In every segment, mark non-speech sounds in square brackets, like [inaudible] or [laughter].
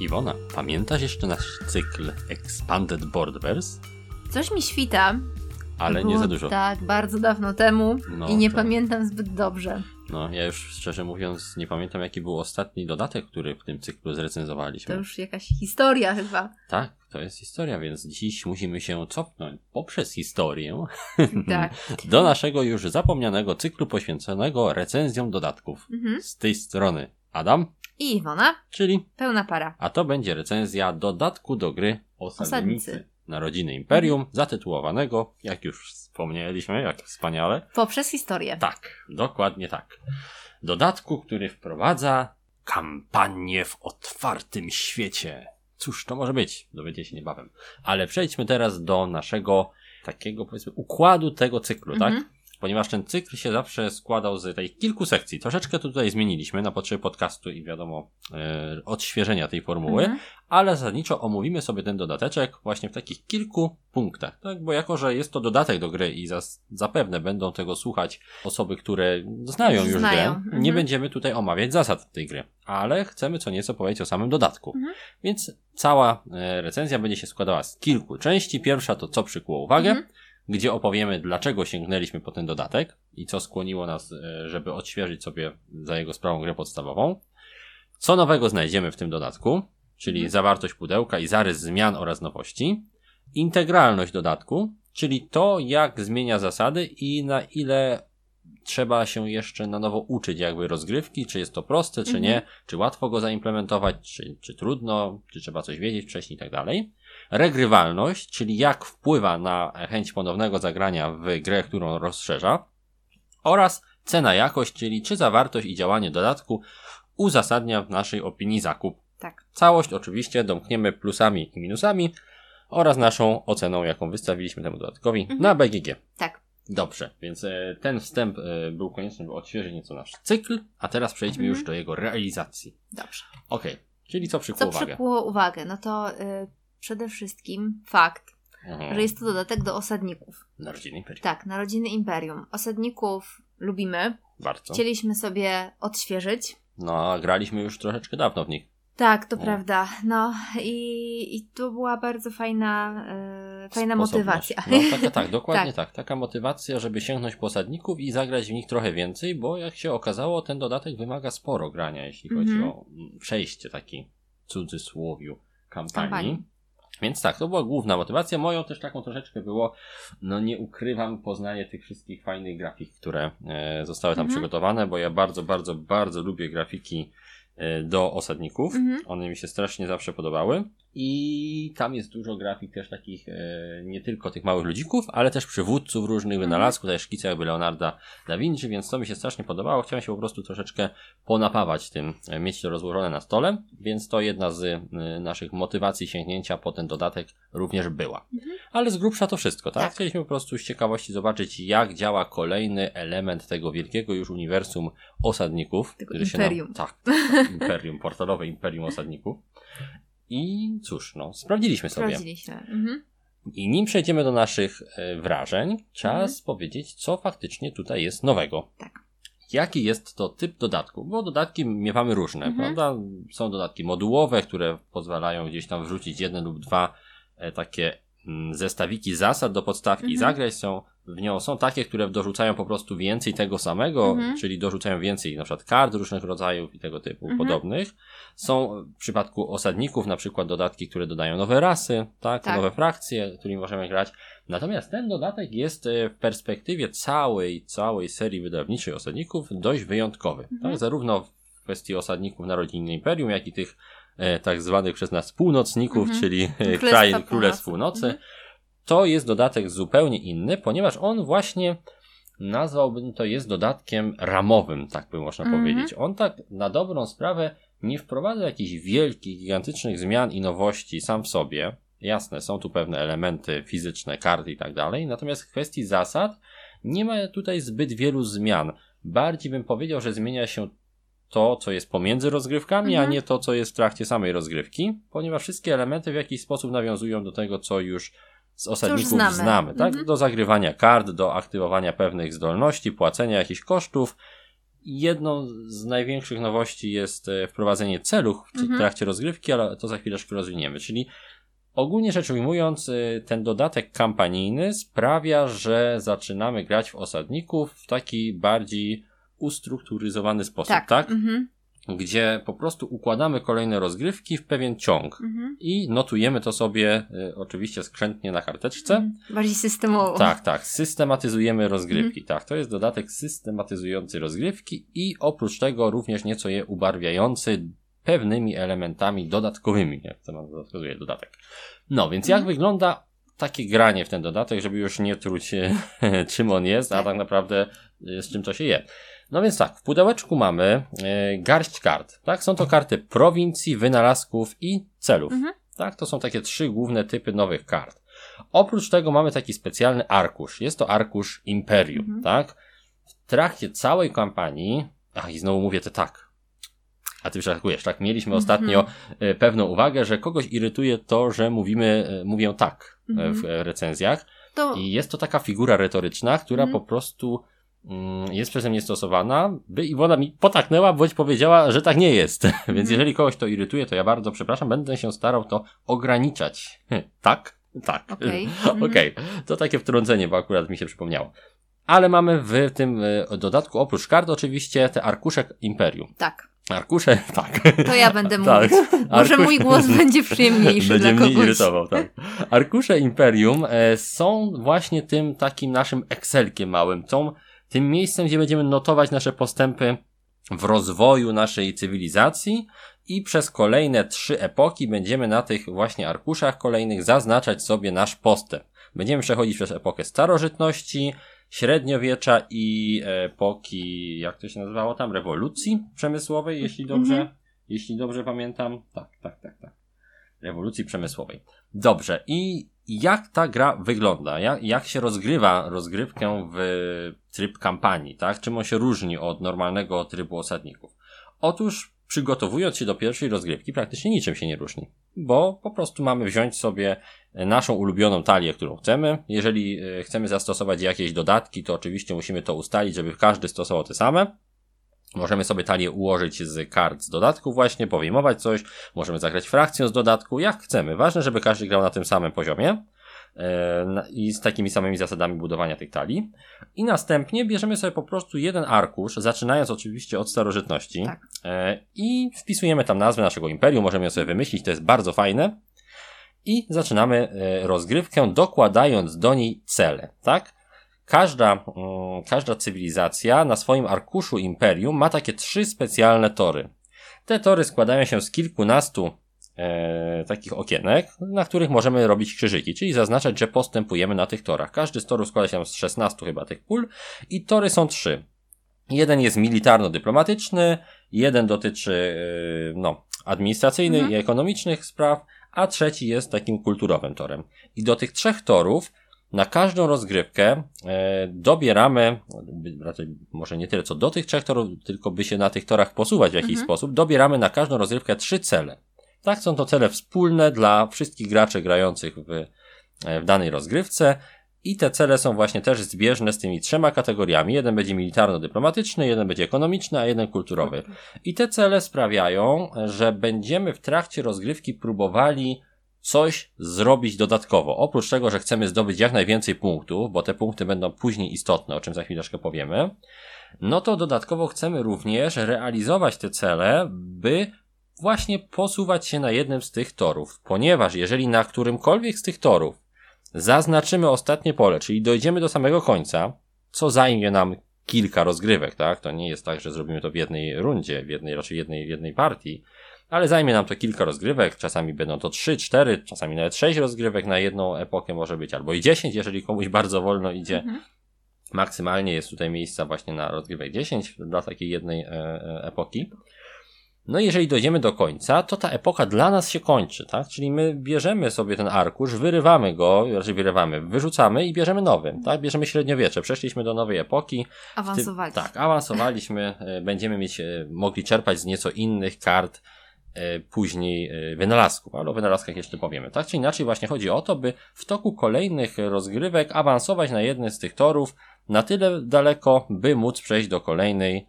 Iwona, pamiętasz jeszcze nasz cykl Expanded Borders? Coś mi świta. Ale Było nie za dużo. Tak, bardzo dawno temu No, i nie tak. pamiętam zbyt dobrze. No, ja już szczerze mówiąc nie pamiętam jaki był ostatni dodatek, który w tym cyklu To zrecenzowaliśmy. już jakaś historia chyba. Tak, to jest historia, więc dziś musimy się cofnąć poprzez historię [laughs] Tak. do naszego już zapomnianego cyklu poświęconego recenzjom dodatków. Mhm. Z tej strony Adam, I Iwona, czyli pełna para. A to będzie recenzja dodatku do gry Osadnicy. Osadnicy. Narodziny Imperium, zatytułowanego, jak już wspomnieliśmy, jak wspaniale. Poprzez historię. Tak, dokładnie tak. Dodatku, który wprowadza kampanię w otwartym świecie. Cóż to może być? Dowiecie się niebawem. Ale przejdźmy teraz do naszego takiego, powiedzmy, układu tego cyklu, Mhm. tak? Ponieważ ten cykl się zawsze składał z tej kilku sekcji. Troszeczkę to tutaj zmieniliśmy na potrzeby podcastu i wiadomo, e, odświeżenia tej formuły Mhm. ale zasadniczo omówimy sobie ten dodateczek właśnie w takich kilku punktach, tak? Bo jako, że jest to dodatek do gry i zas- zapewne będą tego słuchać osoby, które znają Już już znają. grę, Mhm. nie będziemy tutaj omawiać zasad tej gry, ale chcemy co nieco powiedzieć o samym dodatku. Mhm. Więc cała e, recenzja będzie się składała z kilku części. Pierwsza to co przykuło uwagę, Mhm. Gdzie opowiemy dlaczego sięgnęliśmy po ten dodatek i co skłoniło nas, e, żeby odświeżyć sobie za jego sprawą grę podstawową. Co nowego znajdziemy w tym dodatku, czyli Mhm. zawartość pudełka i zarys zmian oraz nowości. Integralność dodatku, czyli to, jak zmienia zasady i na ile trzeba się jeszcze na nowo uczyć jakby rozgrywki, czy jest to proste, czy Mhm. nie, czy łatwo go zaimplementować, czy, czy trudno, czy trzeba coś wiedzieć wcześniej i tak dalej. Regrywalność, czyli jak wpływa na chęć ponownego zagrania w grę, którą rozszerza. Oraz cena jakość, czyli czy zawartość i działanie dodatku uzasadnia w naszej opinii zakup. Tak. Całość oczywiście domkniemy plusami i minusami oraz naszą oceną, jaką wystawiliśmy temu dodatkowi Mhm. na BGG. Tak. Dobrze, więc e, ten wstęp e, był konieczny, by odświeżyć nieco nasz cykl, a teraz przejdźmy Mhm. już do jego realizacji. Dobrze. Okej, czyli co przykuło Co uwagę? przykuło uwagę? No to y, przede wszystkim fakt, Mhm. że jest to dodatek do osadników. Narodziny Imperium. Tak, Narodziny Imperium. Osadników lubimy. Bardzo. Chcieliśmy sobie odświeżyć. No, a graliśmy już troszeczkę dawno w nich. Tak, to No. prawda. No i, i to była bardzo fajna, e, fajna motywacja. No, taka, tak, [laughs] dokładnie tak. Taka motywacja, żeby sięgnąć po osadników i zagrać w nich trochę więcej, bo jak się okazało, ten dodatek wymaga sporo grania, jeśli chodzi Mhm. o mm, przejście taki cudzysłowiu kampanii. Kampanii. Więc tak, to była główna motywacja. Moją też taką troszeczkę było, no nie ukrywam, poznanie tych wszystkich fajnych grafik, które e, zostały tam Mhm. przygotowane, bo ja bardzo, bardzo, bardzo lubię grafiki do osadników. Mhm. One mi się strasznie zawsze podobały. I tam jest dużo grafik też takich, e, nie tylko tych małych ludzików, ale też przywódców różnych Mhm. wynalazków, też szkice jakby Leonarda da Vinci, więc to mi się strasznie podobało. Chciałem się po prostu troszeczkę ponapawać tym, e, mieć to rozłożone na stole, więc to jedna z e, naszych motywacji sięgnięcia po ten dodatek również była. Mhm. Ale z grubsza to wszystko, tak? Tak. Chcieliśmy po prostu z ciekawości zobaczyć, jak działa kolejny element tego wielkiego już uniwersum osadników. Tego imperium. Się nam, tak, imperium, [laughs] portalowe imperium osadników. I cóż, no, sprawdziliśmy sobie. Sprawdziliśmy. Mhm. I nim przejdziemy do naszych e, wrażeń, czas Mhm. powiedzieć, co faktycznie tutaj jest nowego. Tak. Jaki jest to typ dodatku? Bo dodatki miewamy różne, Mhm. prawda? Są dodatki modułowe, które pozwalają gdzieś tam wrzucić jeden lub dwa e, takie zestawiki zasad do podstawki i Mhm. zagrać. Są w nią są takie, które dorzucają po prostu więcej tego samego, Mhm. czyli dorzucają więcej na przykład kart różnych rodzajów i tego typu Mhm. podobnych. Są w przypadku osadników na przykład dodatki, które dodają nowe rasy, tak, Tak. nowe frakcje, którymi możemy grać. Natomiast ten dodatek jest e, w perspektywie całej, całej serii wydawniczej osadników dość wyjątkowy. Mhm. Tak? Zarówno w kwestii osadników Narodziny Imperium, jak i tych tak zwanych przez nas północników, Mhm. czyli e, krain Królestw Północy. Północy. Mhm. To jest dodatek zupełnie inny, ponieważ on właśnie nazwałbym to jest dodatkiem ramowym, tak by można Mhm. powiedzieć. On tak na dobrą sprawę nie wprowadza jakichś wielkich, gigantycznych zmian i nowości sam w sobie. Jasne, są tu pewne elementy fizyczne, karty i tak dalej, natomiast w kwestii zasad nie ma tutaj zbyt wielu zmian. Bardziej bym powiedział, że zmienia się to, co jest pomiędzy rozgrywkami, Mhm. a nie to, co jest w trakcie samej rozgrywki, ponieważ wszystkie elementy w jakiś sposób nawiązują do tego, co już z osadników znamy. znamy, tak? Mhm. Do zagrywania kart, do aktywowania pewnych zdolności, płacenia jakichś kosztów Jedną z największych nowości jest e, wprowadzenie celów w Mhm. trakcie rozgrywki, ale to za chwileczkę rozwiniemy. Czyli ogólnie rzecz ujmując, e, ten dodatek kampanijny sprawia, że zaczynamy grać w osadników w taki bardziej ustrukturyzowany sposób, Tak. tak? Mhm. Gdzie po prostu układamy kolejne rozgrywki w pewien ciąg. Mhm. I notujemy to sobie y, oczywiście skrzętnie na karteczce. Mhm. Bardziej systemowo. Tak, tak. Systematyzujemy Mhm. rozgrywki. Tak, to jest dodatek systematyzujący rozgrywki i oprócz tego również nieco je ubarwiający pewnymi elementami dodatkowymi, jak to nam wskazuje dodatek. No, więc jak Mhm. wygląda takie granie w ten dodatek, żeby już nie truć [laughs] czym on jest, a Tak. tak naprawdę y, z czym to się je. No więc tak, w pudełeczku mamy y, garść kart. Tak, są to karty prowincji, wynalazków i celów. Mhm. Tak, to są takie trzy główne typy nowych kart. Oprócz tego mamy taki specjalny arkusz. Jest to arkusz Imperium, Mhm. tak? W trakcie całej kampanii, ach i znowu mówię to tak. A ty przeskakujesz, tak? Mieliśmy Mhm. ostatnio e, pewną uwagę, że kogoś irytuje to, że mówimy, e, mówię tak e, Mhm. w e, recenzjach. To I jest to taka figura retoryczna, która Mhm. po prostu jest przeze mnie stosowana, by Iwona mi potaknęła, bądź powiedziała, że tak nie jest. [laughs] Więc Mhm. jeżeli kogoś to irytuje, to ja bardzo przepraszam, będę się starał to ograniczać. tak? Tak. Okej. [laughs] Okej. Mhm. To takie wtrącenie, bo akurat mi się przypomniało. Ale mamy w tym e, dodatku, oprócz kart oczywiście, te arkusze Imperium. tak. Arkusze, [laughs] tak. To ja będę Tak. mówić. Może Arkusz- mój głos będzie przyjemniejszy Będzie dla mnie kogoś. irytował, tak. Arkusze Imperium e, są właśnie tym takim naszym Excelkiem małym, tą, tym miejscem, gdzie będziemy notować nasze postępy w rozwoju naszej cywilizacji i przez kolejne trzy epoki będziemy na tych właśnie arkuszach kolejnych zaznaczać sobie nasz postęp. Będziemy przechodzić przez epokę starożytności, średniowiecza i epoki, jak to się nazywało tam, rewolucji przemysłowej, jeśli dobrze, Mhm. jeśli dobrze pamiętam. Tak, tak, tak, tak. Rewolucji przemysłowej. Dobrze. I jak ta gra wygląda? Jak, jak się rozgrywa rozgrywkę w tryb kampanii, tak? Czym on się różni od normalnego trybu osadników? Otóż przygotowując się do pierwszej rozgrywki praktycznie niczym się nie różni. Bo po prostu mamy wziąć sobie naszą ulubioną talię, którą chcemy. Jeżeli e, chcemy zastosować jakieś dodatki, to oczywiście musimy to ustalić, żeby każdy stosował te same. Możemy sobie talię ułożyć z kart z dodatku właśnie, powyjmować coś, możemy zagrać frakcją z dodatku, jak chcemy. Ważne, żeby każdy grał na tym samym poziomie e, i z takimi samymi zasadami budowania tych talii. I następnie bierzemy sobie po prostu jeden arkusz, zaczynając oczywiście od starożytności Tak. e, i wpisujemy tam nazwę naszego imperium, możemy ją sobie wymyślić, to jest bardzo fajne. I zaczynamy e, rozgrywkę, dokładając do niej cele, tak? Każda, mm, każda cywilizacja na swoim arkuszu imperium ma takie trzy specjalne tory. Te tory składają się z kilkunastu e, takich okienek, na których możemy robić krzyżyki, czyli zaznaczać, że postępujemy na tych torach. Każdy z torów składa się z 16 chyba tych pól i tory są trzy. Jeden jest militarno-dyplomatyczny, jeden dotyczy e, no, administracyjnych Mhm. i ekonomicznych spraw, a trzeci jest takim kulturowym torem. I do tych trzech torów na każdą rozgrywkę e, dobieramy, raczej może nie tyle co do tych trzech torów, tylko by się na tych torach posuwać w jakiś Mhm. sposób, dobieramy na każdą rozgrywkę trzy cele. Tak, są to cele wspólne dla wszystkich graczy grających w, e, w danej rozgrywce i te cele są właśnie też zbieżne z tymi trzema kategoriami. Jeden będzie militarno-dyplomatyczny, jeden będzie ekonomiczny, a jeden kulturowy. I te cele sprawiają, że będziemy w trakcie rozgrywki próbowali coś zrobić dodatkowo. Oprócz tego, że chcemy zdobyć jak najwięcej punktów, bo te punkty będą później istotne, o czym za chwileczkę powiemy, no to dodatkowo chcemy również realizować te cele, by właśnie posuwać się na jednym z tych torów. Ponieważ jeżeli na którymkolwiek z tych torów zaznaczymy ostatnie pole, czyli dojdziemy do samego końca, co zajmie nam kilka rozgrywek, tak? To nie jest tak, że zrobimy to w jednej rundzie, w jednej, raczej jednej, jednej partii, ale zajmie nam to kilka rozgrywek, czasami będą to trzy, cztery, czasami nawet sześć rozgrywek na jedną epokę może być, albo i dziesięć, jeżeli komuś [laughs] bardzo wolno idzie. Mhm. Maksymalnie jest tutaj miejsca właśnie na rozgrywek 10 dla takiej jednej e, e, epoki. No i jeżeli dojdziemy do końca, to ta epoka dla nas się kończy, tak? Czyli my bierzemy sobie ten arkusz, wyrywamy go, raczej wyrywamy, wyrzucamy i bierzemy nowy, tak? Bierzemy średniowiecze, przeszliśmy do nowej epoki. W tym- Awansowali. tak, awansowaliśmy, e, będziemy mieć, mogli czerpać z nieco innych kart później e, wynalazków, ale o wynalazkach jeszcze powiemy, tak? Czy inaczej właśnie chodzi o to, by w toku kolejnych rozgrywek awansować na jednym z tych torów na tyle daleko, by móc przejść do kolejnej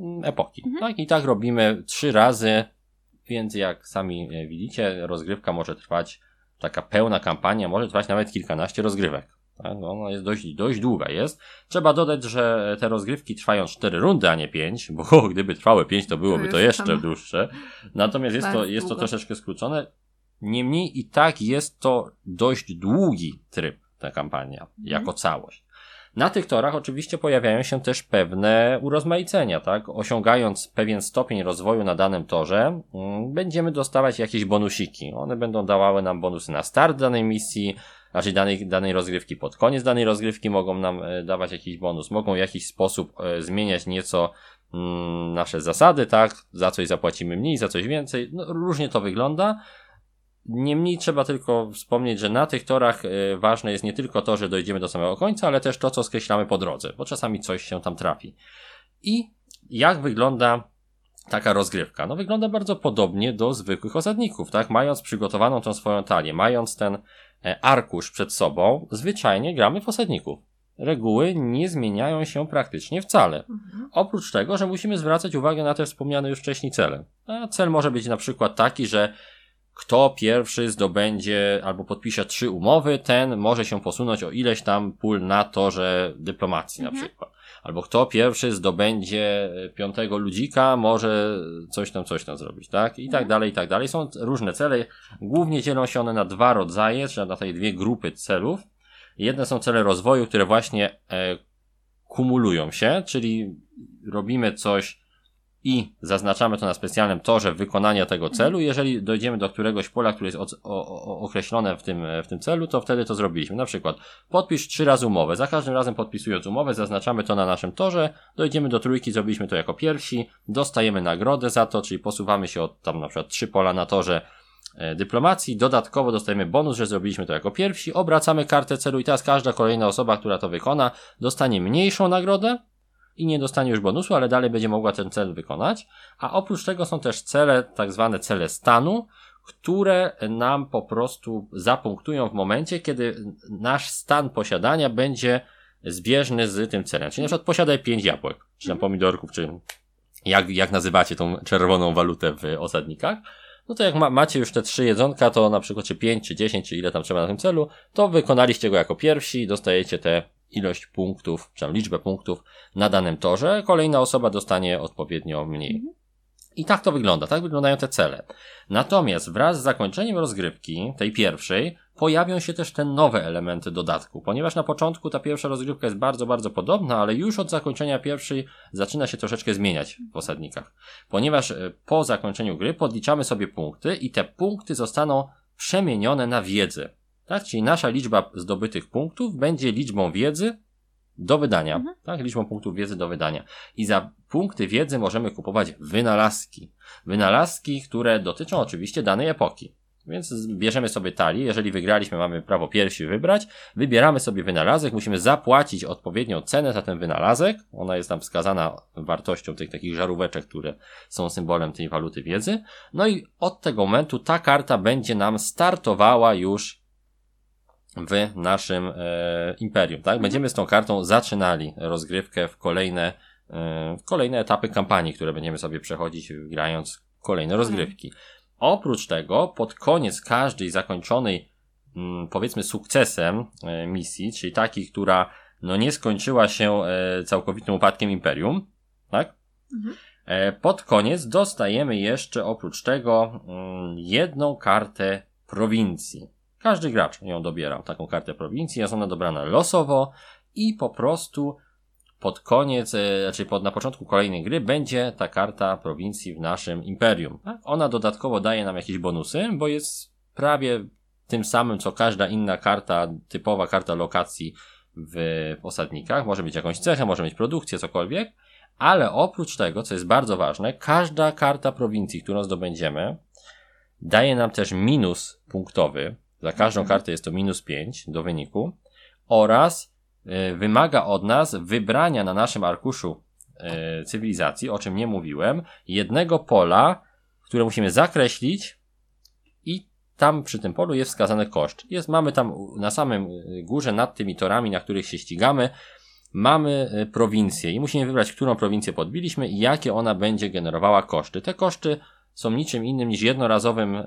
mm, epoki. Mhm. Tak? I tak robimy trzy razy, więc jak sami e, widzicie, rozgrywka może trwać, taka pełna kampania może trwać nawet kilkanaście rozgrywek. Tak? No, ona jest dość, dość długa jest. Trzeba dodać, że te rozgrywki trwają 4 rundy, a nie 5, bo [laughs] gdyby trwały 5, to byłoby to, jeszcze dłuższe. Natomiast jest to, jest to troszeczkę skrócone. Niemniej i tak jest to dość długi tryb, ta kampania, mhm. jako całość. Na tych torach oczywiście pojawiają się też pewne urozmaicenia, tak? Osiągając pewien stopień rozwoju na danym torze, mm, będziemy dostawać jakieś bonusiki. One będą dawały nam bonusy na start danej misji, znaczy danej, danej rozgrywki pod koniec danej rozgrywki mogą nam e, dawać jakiś bonus, mogą w jakiś sposób e, zmieniać nieco mm, nasze zasady, tak? Za coś zapłacimy mniej, za coś więcej. No, różnie to wygląda. Niemniej trzeba tylko wspomnieć, że na tych torach e, ważne jest nie tylko to, że dojdziemy do samego końca, ale też to, co skreślamy po drodze, bo czasami coś się tam trafi. I jak wygląda taka rozgrywka? No wygląda bardzo podobnie do zwykłych osadników, tak? Mając przygotowaną tą swoją talię, mając ten arkusz przed sobą, zwyczajnie gramy w osadników. Reguły nie zmieniają się praktycznie wcale. Mhm. Oprócz tego, że musimy zwracać uwagę na te wspomniane już wcześniej cele. A cel może być na przykład taki, że kto pierwszy zdobędzie albo podpisze trzy umowy, ten może się posunąć o ileś tam pól na torze dyplomacji mhm. na przykład. Albo kto pierwszy zdobędzie piątego ludzika, może coś tam, coś tam zrobić, tak? I tak mhm. dalej, i tak dalej. Są różne cele. Głównie dzielą się one na dwa rodzaje, czyli na tej dwie grupy celów. Jedne są cele rozwoju, które właśnie e, kumulują się, czyli robimy coś i zaznaczamy to na specjalnym torze wykonania tego celu. Jeżeli dojdziemy do któregoś pola, które jest o, o, określone w tym, w tym celu, to wtedy to zrobiliśmy. Na przykład podpisz trzy razy umowę. Za każdym razem podpisując umowę, zaznaczamy to na naszym torze. Dojdziemy do trójki, zrobiliśmy to jako pierwsi. Dostajemy nagrodę za to, czyli posuwamy się od tam na przykład trzy pola na torze e, dyplomacji. Dodatkowo dostajemy bonus, że zrobiliśmy to jako pierwsi. Obracamy kartę celu i teraz każda kolejna osoba, która to wykona, dostanie mniejszą nagrodę i nie dostanie już bonusu, ale dalej będzie mogła ten cel wykonać. A oprócz tego są też cele, tak zwane cele stanu, które nam po prostu zapunktują w momencie, kiedy nasz stan posiadania będzie zbieżny z tym celem. Czyli na przykład posiadaj 5 jabłek, czy tam pomidorków, czy jak, jak nazywacie tą czerwoną walutę w osadnikach. No to jak ma, macie już te trzy jedzonka, to na przykład czy 5, czy 10, czy ile tam trzeba na tym celu, to wykonaliście go jako pierwsi, dostajecie te ilość punktów, czy tam liczbę punktów na danym torze, kolejna osoba dostanie odpowiednio mniej. Mhm. I tak to wygląda, tak wyglądają te cele. Natomiast wraz z zakończeniem rozgrywki, tej pierwszej, pojawią się też te nowe elementy dodatku, ponieważ na początku ta pierwsza rozgrywka jest bardzo, bardzo podobna, ale już od zakończenia pierwszej zaczyna się troszeczkę zmieniać w osadnikach. Ponieważ e, po zakończeniu gry podliczamy sobie punkty i te punkty zostaną przemienione na wiedzę. Tak? Czyli nasza liczba zdobytych punktów będzie liczbą wiedzy do wydania. Mhm. Tak? Liczbą punktów wiedzy do wydania. I za punkty wiedzy możemy kupować wynalazki. Wynalazki, które dotyczą oczywiście danej epoki. Więc bierzemy sobie talię, jeżeli wygraliśmy, mamy prawo pierwsi wybrać, wybieramy sobie wynalazek, musimy zapłacić odpowiednią cenę za ten wynalazek, ona jest tam wskazana wartością tych takich żaróweczek, które są symbolem tej waluty wiedzy, no i od tego momentu ta karta będzie nam startowała już w naszym e, imperium, tak? Będziemy z tą kartą zaczynali rozgrywkę w kolejne, e, kolejne etapy kampanii, które będziemy sobie przechodzić grając kolejne mhm. rozgrywki. Oprócz tego, pod koniec każdej zakończonej, mm, powiedzmy, sukcesem e, misji, czyli takiej, która no nie skończyła się e, całkowitym upadkiem imperium, tak? Mhm. E, pod koniec dostajemy jeszcze oprócz tego mm, jedną kartę prowincji. Każdy gracz ją dobiera, taką kartę prowincji, jest ona dobrana losowo i po prostu pod koniec, e, znaczy pod, na początku kolejnej gry będzie ta karta prowincji w naszym imperium. Tak? Ona dodatkowo daje nam jakieś bonusy, bo jest prawie tym samym, co każda inna karta, typowa karta lokacji w osadnikach. Może mieć jakąś cechę, może mieć produkcję, cokolwiek. Ale oprócz tego, co jest bardzo ważne, każda karta prowincji, którą zdobędziemy, daje nam też minus punktowy za każdą mhm. kartę jest to minus 5 do wyniku oraz y, wymaga od nas wybrania na naszym arkuszu y, cywilizacji, o czym nie mówiłem, jednego pola, które musimy zakreślić i tam przy tym polu jest wskazany koszt. Jest, mamy tam na samym górze nad tymi torami, na których się ścigamy, mamy prowincję i musimy wybrać, którą prowincję podbiliśmy i jakie ona będzie generowała koszty. Te koszty są niczym innym niż jednorazowym e,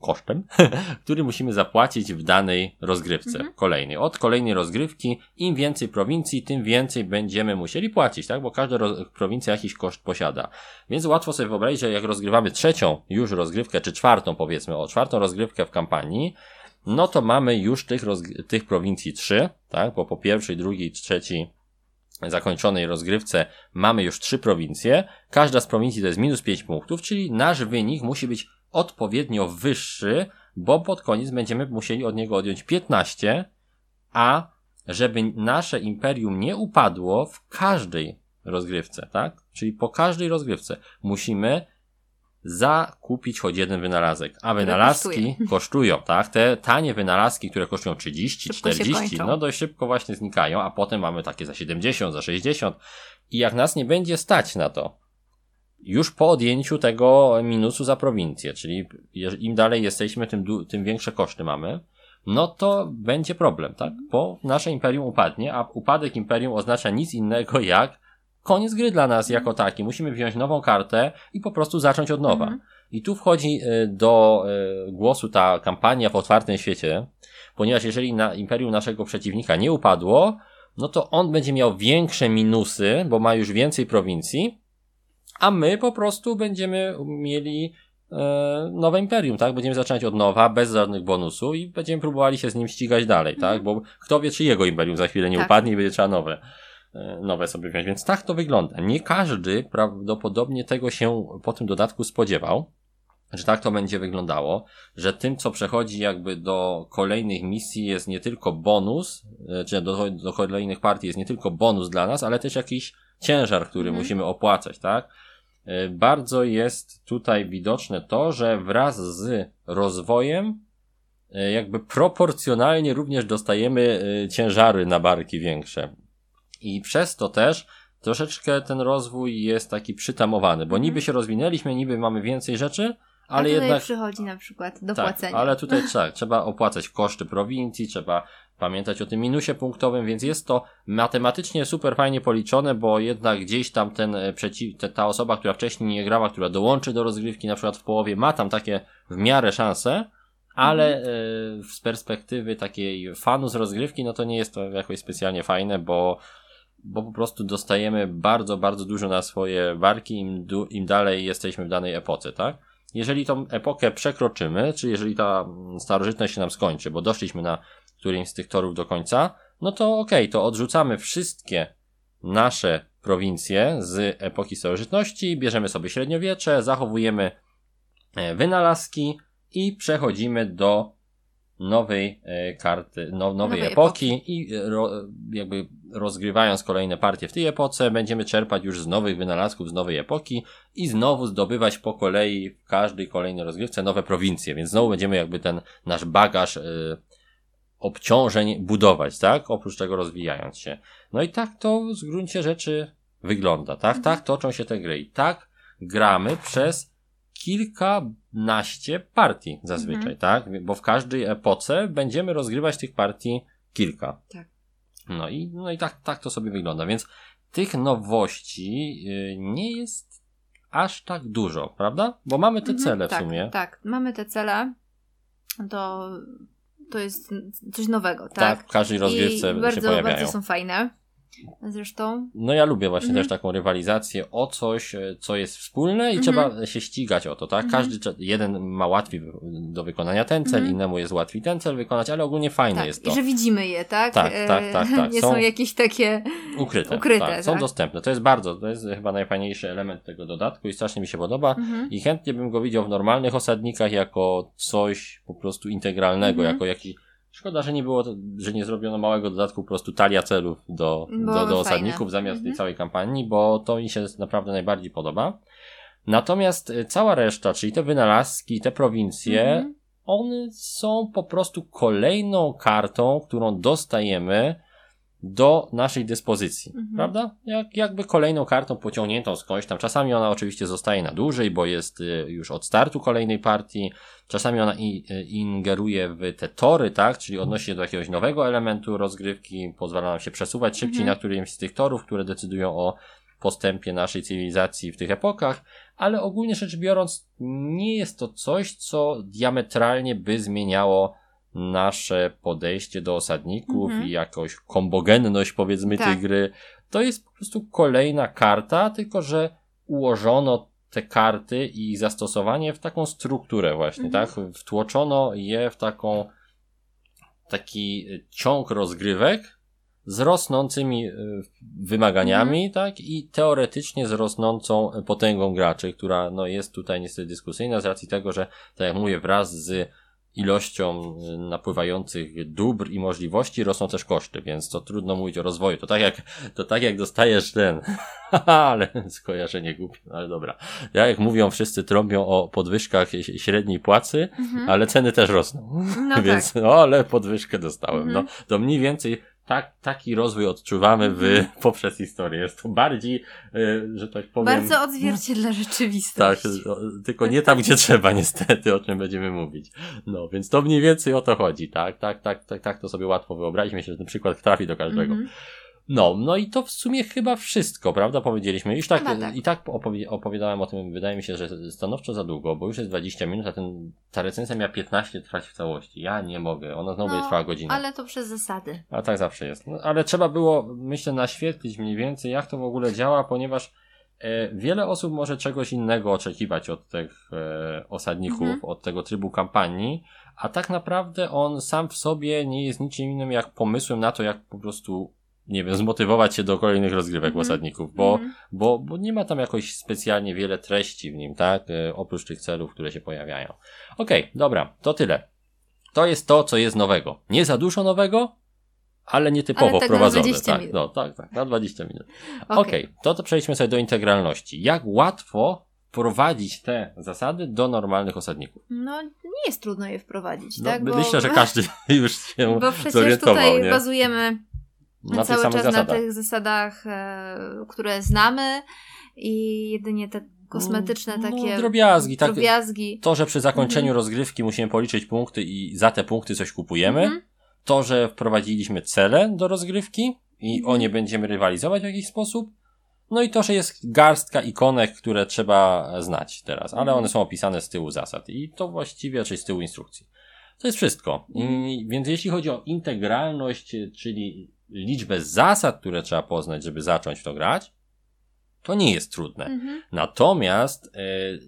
kosztem, [laughs] który musimy zapłacić w danej rozgrywce Mhm. kolejnej. Od kolejnej rozgrywki, im więcej prowincji, tym więcej będziemy musieli płacić, tak? Bo każda prowincja jakiś koszt posiada. Więc łatwo sobie wyobrazić, że jak rozgrywamy trzecią już rozgrywkę, czy czwartą powiedzmy, o czwartą rozgrywkę w kampanii, no to mamy już tych, tych prowincji trzy, tak? Bo po pierwszej, drugiej, trzeciej zakończonej rozgrywce mamy już trzy prowincje. Każda z prowincji to jest minus 5 punktów, czyli nasz wynik musi być odpowiednio wyższy, bo pod koniec będziemy musieli od niego odjąć 15, a żeby nasze imperium nie upadło w każdej rozgrywce, tak? Czyli po każdej rozgrywce musimy zakupić choć jeden wynalazek, a wynalazki [laughs] kosztują, tak? Te tanie wynalazki, które kosztują 30, Szybko się 40, kończą. no dość szybko właśnie znikają, a potem mamy takie za 70, za 60 i jak nas nie będzie stać na to, już po odjęciu tego minusu za prowincję, czyli im dalej jesteśmy, tym, tym większe koszty mamy, no to będzie problem, tak? Bo nasze imperium upadnie, a upadek imperium oznacza nic innego [laughs] jak koniec gry dla nas jako taki. Musimy wziąć nową kartę i po prostu zacząć od nowa. Mhm. I tu wchodzi y, do y, głosu ta kampania w otwartym świecie, ponieważ jeżeli na imperium naszego przeciwnika nie upadło, no to on będzie miał większe minusy, bo ma już więcej prowincji, a my po prostu będziemy mieli e, nowe imperium, tak? Będziemy zaczynać od nowa, bez żadnych bonusów i będziemy próbowali się z nim ścigać dalej, tak? Bo kto wie, czy jego imperium za chwilę nie Tak. upadnie i będzie trzeba nowe, e, nowe sobie wziąć. Więc tak to wygląda. Nie każdy prawdopodobnie tego się po tym dodatku spodziewał, że tak to będzie wyglądało, że tym, co przechodzi jakby do kolejnych misji jest nie tylko bonus, e, czy do, do kolejnych partii jest nie tylko bonus dla nas, ale też jakiś ciężar, który Mhm. musimy opłacać, tak? E, Bardzo jest tutaj widoczne to, że wraz z rozwojem e, jakby proporcjonalnie również dostajemy e, ciężary na barki większe. I przez to też troszeczkę ten rozwój jest taki przytamowany, bo Mhm. niby się rozwinęliśmy, niby mamy więcej rzeczy, A ale tutaj jednak przychodzi na przykład do tak, płacenia. ale tutaj [laughs] trzeba opłacać koszty prowincji, trzeba pamiętać o tym minusie punktowym, więc jest to matematycznie super fajnie policzone, bo jednak gdzieś tam ten e, przeciw, ta osoba, która wcześniej nie grała, która dołączy do rozgrywki na przykład w połowie, ma tam takie w miarę szanse, ale Mhm. e, z perspektywy takiej fanu z rozgrywki, no to nie jest to jakoś specjalnie fajne, bo bo po prostu dostajemy bardzo, bardzo dużo na swoje barki, im, du- im dalej jesteśmy w danej epoce, tak? Jeżeli tą epokę przekroczymy, czy jeżeli ta mm, starożytność się nam skończy, bo doszliśmy na którymś z tych torów do końca, no to okej, to odrzucamy wszystkie nasze prowincje z epoki starożytności, bierzemy sobie średniowiecze, zachowujemy e, wynalazki i przechodzimy do nowej e, karty, no, nowej, Nowej epoki, i e, ro, jakby rozgrywając kolejne partie w tej epoce, będziemy czerpać już z nowych wynalazków z nowej epoki i znowu zdobywać po kolei w każdej kolejnej rozgrywce nowe prowincje, więc znowu będziemy jakby ten nasz bagaż obciążeń budować, tak? Oprócz tego rozwijając się. No i tak to w gruncie rzeczy wygląda, tak? Tak toczą się te gry i tak gramy przez kilkanaście partii zazwyczaj, Mhm. tak? Bo w każdej epoce będziemy rozgrywać tych partii kilka. Tak. No i, no i tak, tak to sobie wygląda, więc tych nowości y, nie jest aż tak dużo, prawda? Bo mamy te Mhm, cele w tak, sumie. Tak, mamy te cele. To, to jest coś nowego, tak? Tak, w każdej rozgrywce I się bardzo, pojawiają. bardzo są fajne. Zresztą. No ja lubię właśnie Mhm. też taką rywalizację o coś, e, co jest wspólne i Mhm. trzeba się ścigać o to, tak? Mhm. Każdy, jeden ma łatwiej do wykonania ten cel, Mhm. innemu jest łatwiej ten cel wykonać, ale ogólnie fajne Tak, jest to. i że widzimy je, tak? Tak, E, tak, tak, tak. [laughs] Nie Są- są jakieś takie. Ukryte. ukryte, tak, są tak. dostępne. To jest bardzo, to jest chyba najfajniejszy element tego dodatku i strasznie mi się podoba. Mhm. I chętnie bym go widział w normalnych osadnikach jako coś po prostu integralnego, Mhm. jako jakiś. Szkoda, że nie było, to, że nie zrobiono małego dodatku, po prostu talia celów do, do, Byłoby do osadników zamiast tej Mhm. całej kampanii, bo to mi się naprawdę najbardziej podoba. Natomiast y, cała reszta, czyli te wynalazki, te prowincje, Mhm. one są po prostu kolejną kartą, którą dostajemy do naszej dyspozycji, Mhm. prawda? Jak, jakby kolejną kartą pociągniętą skądś tam. Czasami ona oczywiście zostaje na dłużej, bo jest y, już od startu kolejnej partii. Czasami ona y, ingeruje w te tory, tak? Czyli odnosi się do jakiegoś nowego elementu rozgrywki, pozwala nam się przesuwać szybciej Mhm. na którymś z tych torów, które decydują o postępie naszej cywilizacji w tych epokach, ale ogólnie rzecz biorąc, nie jest to coś, co diametralnie by zmieniało nasze podejście do osadników Mhm. i jakąś kombogenność, powiedzmy, tej Tak. gry. To jest po prostu kolejna karta, tylko że ułożono te karty i zastosowanie w taką strukturę właśnie, Mhm. tak? Wtłoczono je w taką taki ciąg rozgrywek z rosnącymi y, wymaganiami, tak? I teoretycznie z rosnącą potęgą graczy, która no, jest tutaj niestety dyskusyjna z racji tego, że tak jak mówię, wraz z ilością y, napływających dóbr i możliwości rosną też koszty, więc to trudno mówić o rozwoju. To tak jak, to tak jak dostajesz ten, [laughs] ale skojarzenie głupie, no ale dobra. Ja jak mówią, wszyscy trąbią o podwyżkach średniej płacy, Mhm. ale ceny też rosną. No [laughs] Więc, tak. no, ale podwyżkę dostałem. Mhm. No, to mniej więcej tak, taki rozwój odczuwamy w, Mhm. [laughs] poprzez historię. Jest to bardziej, y, że tak powiem. Bardzo odzwierciedla tak, rzeczywistość. o, tylko nie tam, gdzie trzeba, niestety, o czym będziemy mówić. No, więc to mniej więcej o to chodzi, tak? Tak, tak, tak, tak to sobie łatwo wyobrazić. Myślę, że ten przykład trafi do każdego. Mhm. No, no i to w sumie chyba wszystko, prawda? Powiedzieliśmy. Już tak, tak. i tak opowie, opowiadałem o tym, wydaje mi się, że stanowczo za długo, bo już jest 20 minut, a ten, ta recenzja miała 15 trwać w całości. Ja nie mogę, ona znowu będzie trwała godzinę. ale to przez zasady. A tak zawsze jest. No, ale trzeba było, myślę, naświetlić mniej więcej, jak to w ogóle działa, ponieważ e, wiele osób może czegoś innego oczekiwać od tych e, osadników, Mhm. od tego trybu kampanii, a tak naprawdę on sam w sobie nie jest niczym innym jak pomysłem na to, jak po prostu, nie wiem, zmotywować się do kolejnych rozgrywek Mhm. osadników, bo, Mhm. bo, bo nie ma tam jakoś specjalnie wiele treści w nim, tak? E, oprócz tych celów, które się pojawiają. Okej, dobra, to tyle. To jest to, co jest nowego. Nie za dużo nowego, ale nietypowo Ale tak wprowadzone. 20 tak, minut. no, tak, tak, na 20 minut. Okej. Okej, to, to przejdźmy sobie do integralności. Jak łatwo wprowadzić te zasady do normalnych osadników? No, nie jest trudno je wprowadzić, No, tak? Bo, myślę, że każdy [laughs] już się [laughs] bo przecież tutaj nie? bazujemy na cały czas zasadach. na tych zasadach, e, które znamy i jedynie te kosmetyczne No, takie drobiazgi, tak. drobiazgi. To, że przy zakończeniu Mhm. rozgrywki musimy policzyć punkty i za te punkty coś kupujemy. Mhm. To, że wprowadziliśmy cele do rozgrywki i Mhm. o nie będziemy rywalizować w jakiś sposób. No i to, że jest garstka ikonek, które trzeba znać teraz, ale Mhm. one są opisane z tyłu zasad i to właściwie, czyli z tyłu instrukcji. To jest wszystko. I, więc jeśli chodzi o integralność, czyli liczbę zasad, które trzeba poznać, żeby zacząć w to grać, to nie jest trudne. Mhm. Natomiast e,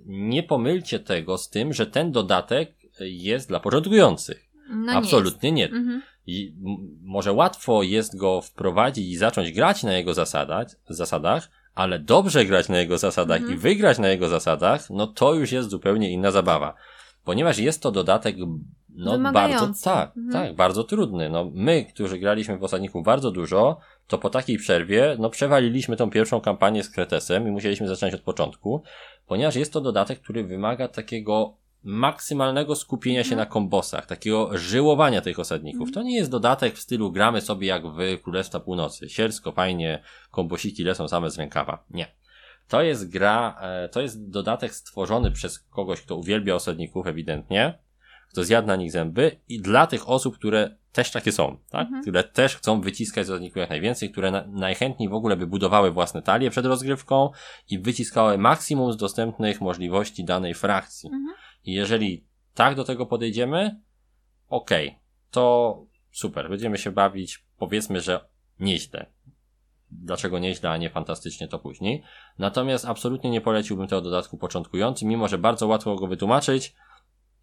nie pomylcie tego z tym, że ten dodatek jest dla początkujących. No Absolutnie nie. Nie. Mhm. I może łatwo jest go wprowadzić i zacząć grać na jego zasadach, zasadach, ale dobrze grać na jego zasadach Mhm. i wygrać na jego zasadach, no to już jest zupełnie inna zabawa. Ponieważ jest to dodatek no bardzo, Wymagający. tak, Mhm. tak, bardzo trudny. No my, którzy graliśmy w osadników bardzo dużo, to po takiej przerwie, no przewaliliśmy tą pierwszą kampanię z Kretesem i musieliśmy zacząć od początku, ponieważ jest to dodatek, który wymaga takiego maksymalnego skupienia się Mhm. na kombosach, takiego żyłowania tych osadników. Mhm. To nie jest dodatek w stylu gramy sobie jak w Królestwa Północy. Siersko, fajnie, kombosiki lecą same z rękawa. Nie. To jest gra, e, to jest dodatek stworzony przez kogoś, kto uwielbia osadników ewidentnie, kto zjadł na nich zęby i dla tych osób, które też takie są, tak? Mhm. Które też chcą wyciskać z osadników jak najwięcej, które na, najchętniej w ogóle by budowały własne talie przed rozgrywką i wyciskały maksimum z dostępnych możliwości danej frakcji. Mhm. I jeżeli tak do tego podejdziemy, okej, to super, będziemy się bawić, powiedzmy, że nieźle. Dlaczego nieźle, a nie fantastycznie, to później. Natomiast absolutnie nie poleciłbym tego dodatku początkującym, mimo że bardzo łatwo go wytłumaczyć,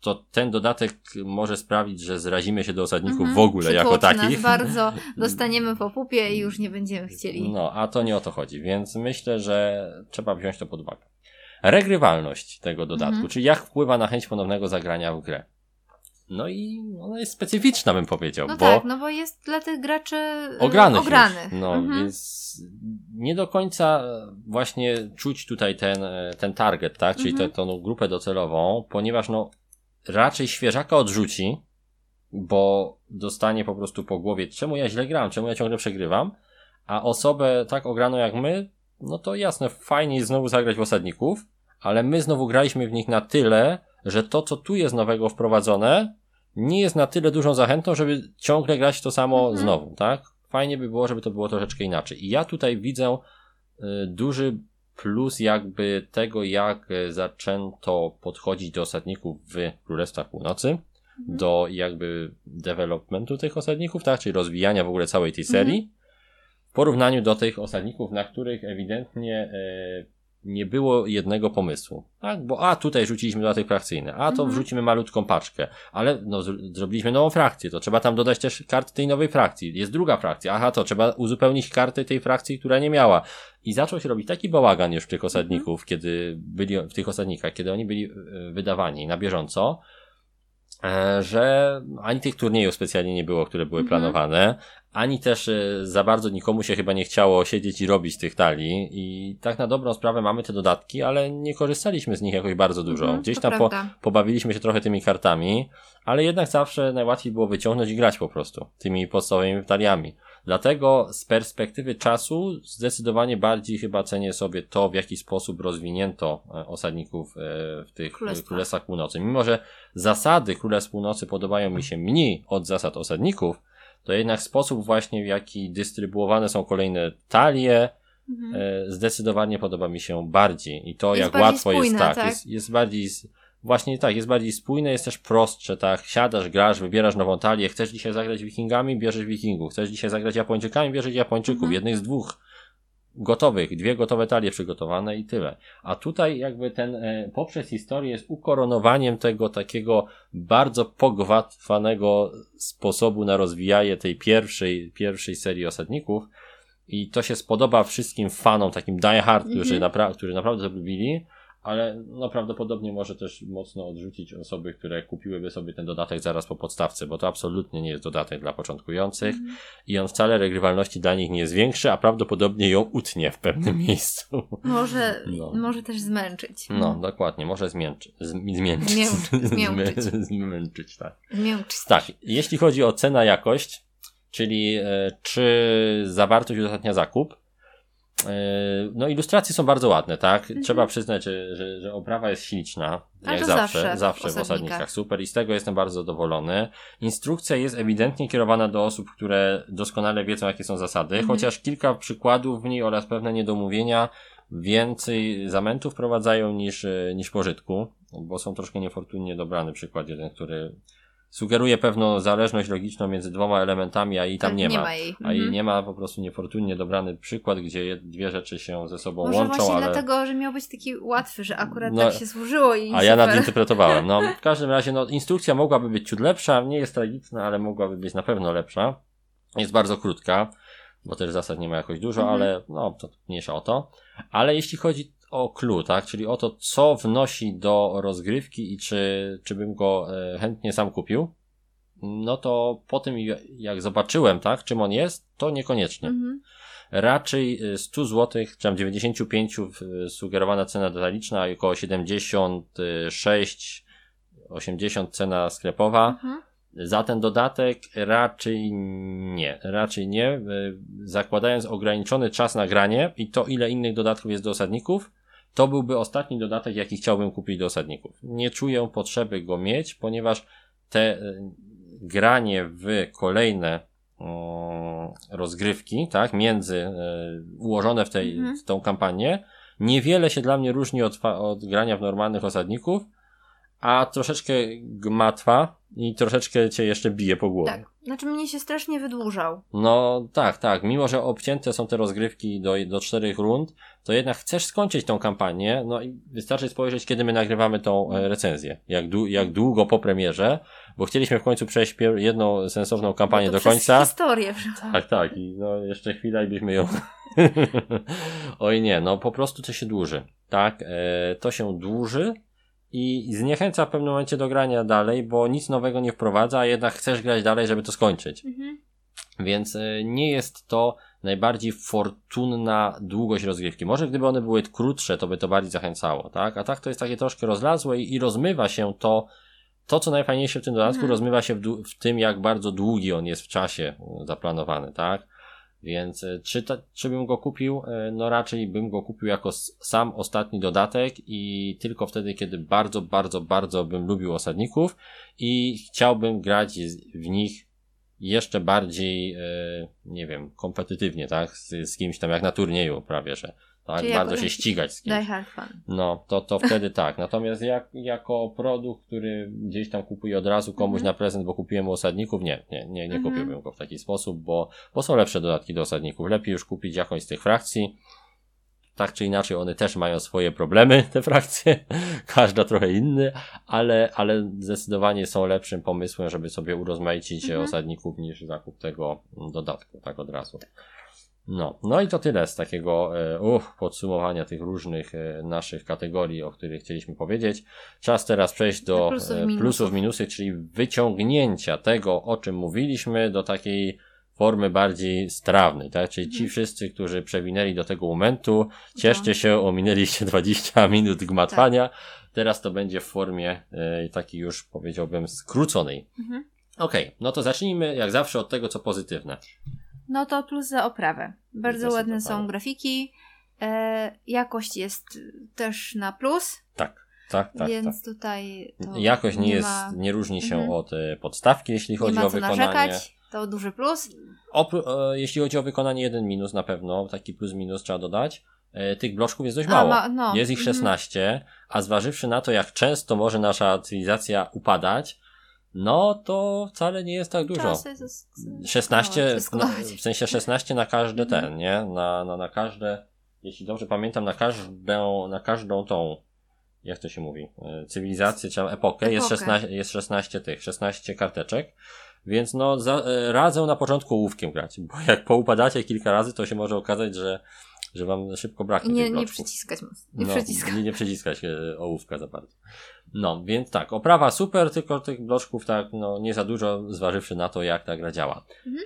to ten dodatek może sprawić, że zrazimy się do osadników Mhm. w ogóle jako takich. Nas bardzo [laughs] dostaniemy po pupie i już nie będziemy chcieli. No, a to nie o to chodzi, więc myślę, że trzeba wziąć to pod uwagę. Regrywalność tego dodatku, Mhm. czyli jak wpływa na chęć ponownego zagrania w grę. No i ona jest specyficzna, bym powiedział, No bo tak, no bo jest dla tych graczy e, ogranych, ogranych. No, Mhm. więc nie do końca właśnie czuć tutaj ten, e, ten target, tak, czyli Mhm. tę grupę docelową, ponieważ no raczej świeżaka odrzuci, bo dostanie po prostu po głowie, czemu ja źle gram, czemu ja ciągle przegrywam, a osobę tak ograną jak my, no to jasne, fajnie jest znowu zagrać w osadników, ale my znowu graliśmy w nich na tyle, że to, co tu jest nowego wprowadzone, nie jest na tyle dużą zachętą, żeby ciągle grać to samo mhm. znowu, tak? Fajnie by było, żeby to było troszeczkę inaczej. I ja tutaj widzę y, duży plus jakby tego, jak y, zaczęto podchodzić do osadników w Królestwach Północy, mhm. do jakby developmentu tych osadników, tak? Czyli rozwijania w ogóle całej tej serii. Mhm. W porównaniu do tych osadników, na których ewidentnie y, nie było jednego pomysłu, tak? Bo a tutaj rzuciliśmy dodatek frakcyjny, a to mhm. wrzucimy malutką paczkę, ale no, zrobiliśmy nową frakcję, to trzeba tam dodać też karty tej nowej frakcji. Jest druga frakcja, aha, to trzeba uzupełnić karty tej frakcji, która nie miała. I zaczął się robić taki bałagan już w tych osadników, mhm. kiedy byli, w tych osadnikach, kiedy oni byli e, wydawani na bieżąco, że ani tych turniejów specjalnie nie było, które były mhm. planowane, ani też e, za bardzo nikomu się chyba nie chciało siedzieć i robić tych talii i tak na dobrą sprawę mamy te dodatki, ale nie korzystaliśmy z nich jakoś bardzo dużo. Mhm, Gdzieś tam po, pobawiliśmy się trochę tymi kartami, ale jednak zawsze najłatwiej było wyciągnąć i grać po prostu tymi podstawowymi taliami. Dlatego z perspektywy czasu zdecydowanie bardziej chyba cenię sobie to, w jaki sposób rozwinięto e, osadników e, w tych Królestwa. Królestwach Północy. Mimo, że zasady Królestw Północy podobają mi się mniej od zasad osadników, to jednak sposób właśnie w jaki dystrybuowane są kolejne talie mhm. E, zdecydowanie podoba mi się bardziej i to jest jak łatwo spójne, jest tak, tak? Jest, jest bardziej właśnie tak, jest bardziej spójne, jest też prostsze, tak, siadasz, grasz, wybierasz nową talię, chcesz dzisiaj zagrać wikingami, bierzesz wikingów, chcesz dzisiaj zagrać japończykami, bierzesz japończyków, mhm. jednych z dwóch gotowych, dwie gotowe talie przygotowane i tyle. A tutaj jakby ten e, poprzez historię jest ukoronowaniem tego takiego bardzo pogwatwanego sposobu na rozwijanie tej pierwszej, pierwszej serii osadników. I to się spodoba wszystkim fanom, takim die hard, którzy, napra którzy naprawdę to lubili, ale no prawdopodobnie może też mocno odrzucić osoby, które kupiłyby sobie ten dodatek zaraz po podstawce, bo to absolutnie nie jest dodatek dla początkujących mm. i on wcale regrywalności dla nich nie zwiększy, a prawdopodobnie ją utnie w pewnym miejscu. Może, no. może też zmęczyć. No, dokładnie, może [laughs] zmięczyć. Zmięczyć. Zmięczyć. Zmięczyć, tak. Zmięczyć. Tak, jeśli chodzi o cena jakość, czyli e, czy zawartość uzasadnia zakup, no, ilustracje są bardzo ładne, tak? Mhm. Trzeba przyznać, że, że, oprawa jest śliczna. Jak zawsze, zawsze, zawsze w, osadnikach. Super i z tego jestem bardzo zadowolony. Instrukcja jest ewidentnie kierowana do osób, które doskonale wiedzą, jakie są zasady, mhm. chociaż kilka przykładów w niej oraz pewne niedomówienia więcej zamętów wprowadzają niż, niż pożytku, bo są troszkę niefortunnie dobrany przykład jeden, który sugeruje pewną zależność logiczną między dwoma elementami, a i tam tak, nie, nie ma. ma jej. A jej mhm. nie ma, po prostu niefortunnie dobrany przykład, gdzie dwie rzeczy się ze sobą Może łączą, właśnie ale... dlatego, że miał być taki łatwy, że akurat no, tak się służyło i A super. ja nadinterpretowałem. No, [laughs] w każdym razie, no, instrukcja mogłaby być ciut lepsza, nie jest tragiczna, ale mogłaby być na pewno lepsza. Jest bardzo krótka, bo też zasad nie ma jakoś dużo, mhm. ale no, to mniejsza o to. Ale jeśli chodzi o clue, tak? Czyli o to, co wnosi do rozgrywki i czy, czy bym go e, chętnie sam kupił. No to po tym, jak zobaczyłem, tak, czym on jest, to niekoniecznie. Mhm. Raczej 100 zł, czy tam 95 sugerowana cena detaliczna, około 76, 80 cena sklepowa. Mhm. Za ten dodatek raczej nie, raczej nie. E, zakładając ograniczony czas na granie i to ile innych dodatków jest do osadników, to byłby ostatni dodatek, jaki chciałbym kupić do osadników. Nie czuję potrzeby go mieć, ponieważ te e, granie w kolejne mm, rozgrywki, tak, między, e, ułożone w, tej, mhm. w tą kampanię, niewiele się dla mnie różni od, od grania w normalnych osadników, a troszeczkę gmatwa i troszeczkę cię jeszcze bije po głowie. Tak. Znaczy mnie się strasznie wydłużał. No tak, tak. Mimo, że obcięte są te rozgrywki do, do czterech rund, to jednak chcesz skończyć tą kampanię, no i wystarczy spojrzeć, kiedy my nagrywamy tą e, recenzję. Jak, jak długo po premierze, bo chcieliśmy w końcu przejść jedną sensowną kampanię no do końca. historię. Tak, tak. I no jeszcze chwila i byśmy ją... [laughs] Oj nie, no po prostu to się dłuży. Tak, e, to się dłuży i zniechęca w pewnym momencie do grania dalej, bo nic nowego nie wprowadza, a jednak chcesz grać dalej, żeby to skończyć. Mhm. Więc e, nie jest to najbardziej fortunna długość rozgrywki. Może gdyby one były krótsze, to by to bardziej zachęcało, tak? A tak to jest takie troszkę rozlazłe i, i rozmywa się to to, co najfajniejsze w tym dodatku, Mhm. rozmywa się w, w tym, jak bardzo długi on jest w czasie e, zaplanowany, tak? Więc e, czy, czy bym go kupił? E, No raczej bym go kupił jako sam ostatni dodatek i tylko wtedy, kiedy bardzo, bardzo, bardzo bym lubił osadników i chciałbym grać w nich jeszcze bardziej, e, nie wiem, kompetytywnie, tak? Z, z kimś tam jak na turnieju prawie, że tak? Czyli Bardzo jako- się ścigać z kimś. Die Hard Fun. No, to, to wtedy tak. Natomiast jak, jako produkt, który gdzieś tam kupuję od razu komuś Mhm. na prezent, bo kupiłem u osadników, nie, nie, nie, nie Mhm. kupiłbym go w taki sposób, bo, bo są lepsze dodatki do osadników. Lepiej już kupić jakąś z tych frakcji. Tak czy inaczej, one też mają swoje problemy, [laughs] te frakcje. Każda trochę inny, ale, ale zdecydowanie są lepszym pomysłem, żeby sobie urozmaicić Mhm. osadników niż zakup tego dodatku, tak od razu. No, no i to tyle z takiego uch, podsumowania tych różnych e, naszych kategorii, o których chcieliśmy powiedzieć. Czas teraz przejść do Do plusów, e, minusów. plusów, minusów, czyli wyciągnięcia tego, o czym mówiliśmy, do takiej formy bardziej strawnej, tak? Czyli ci Mhm. wszyscy, którzy przewinęli do tego momentu, cieszcie się, ominęliście [laughs] 20 minut gmatwania. Teraz to będzie w formie e, takiej już powiedziałbym skróconej. Mhm. Okej, no to zacznijmy jak zawsze od tego, co pozytywne. No to plus za oprawę. Bardzo ładne są grafiki. E, jakość jest też na plus, Tak, tak, tak. więc tak. tutaj Jakość nie, jest, ma, nie różni się Mhm. od e, podstawki, jeśli chodzi o wykonanie. narzekać. To duży plus. Opró- e, jeśli chodzi o wykonanie, jeden minus na pewno, taki plus minus trzeba dodać. E, tych bloczków jest dość A, mało. ma- no, jest ich mhm. 16, a zważywszy na to, jak często może nasza cywilizacja upadać, no to wcale nie jest tak dużo. Czas jest- 16, no, w sensie 16 na każdy Mhm. ten, nie? Na, na, na każde, jeśli dobrze pamiętam, na każdą, na każdą tą, jak to się mówi, e, cywilizację, czy tam epokę, Jest, Epokę. 16, jest 16 tych, 16 karteczek. Więc no, za, e, radzę na początku ołówkiem grać, bo jak poupadacie kilka razy, to się może okazać, że, że wam szybko braknie nie, tych nie przyciskać mocno. Nie no, przyciskać. Nie, nie przyciskać e, ołówka za bardzo. No, więc tak, oprawa super, tylko tych bloczków tak, no, nie za dużo, zważywszy na to, jak ta gra działa. Mhm.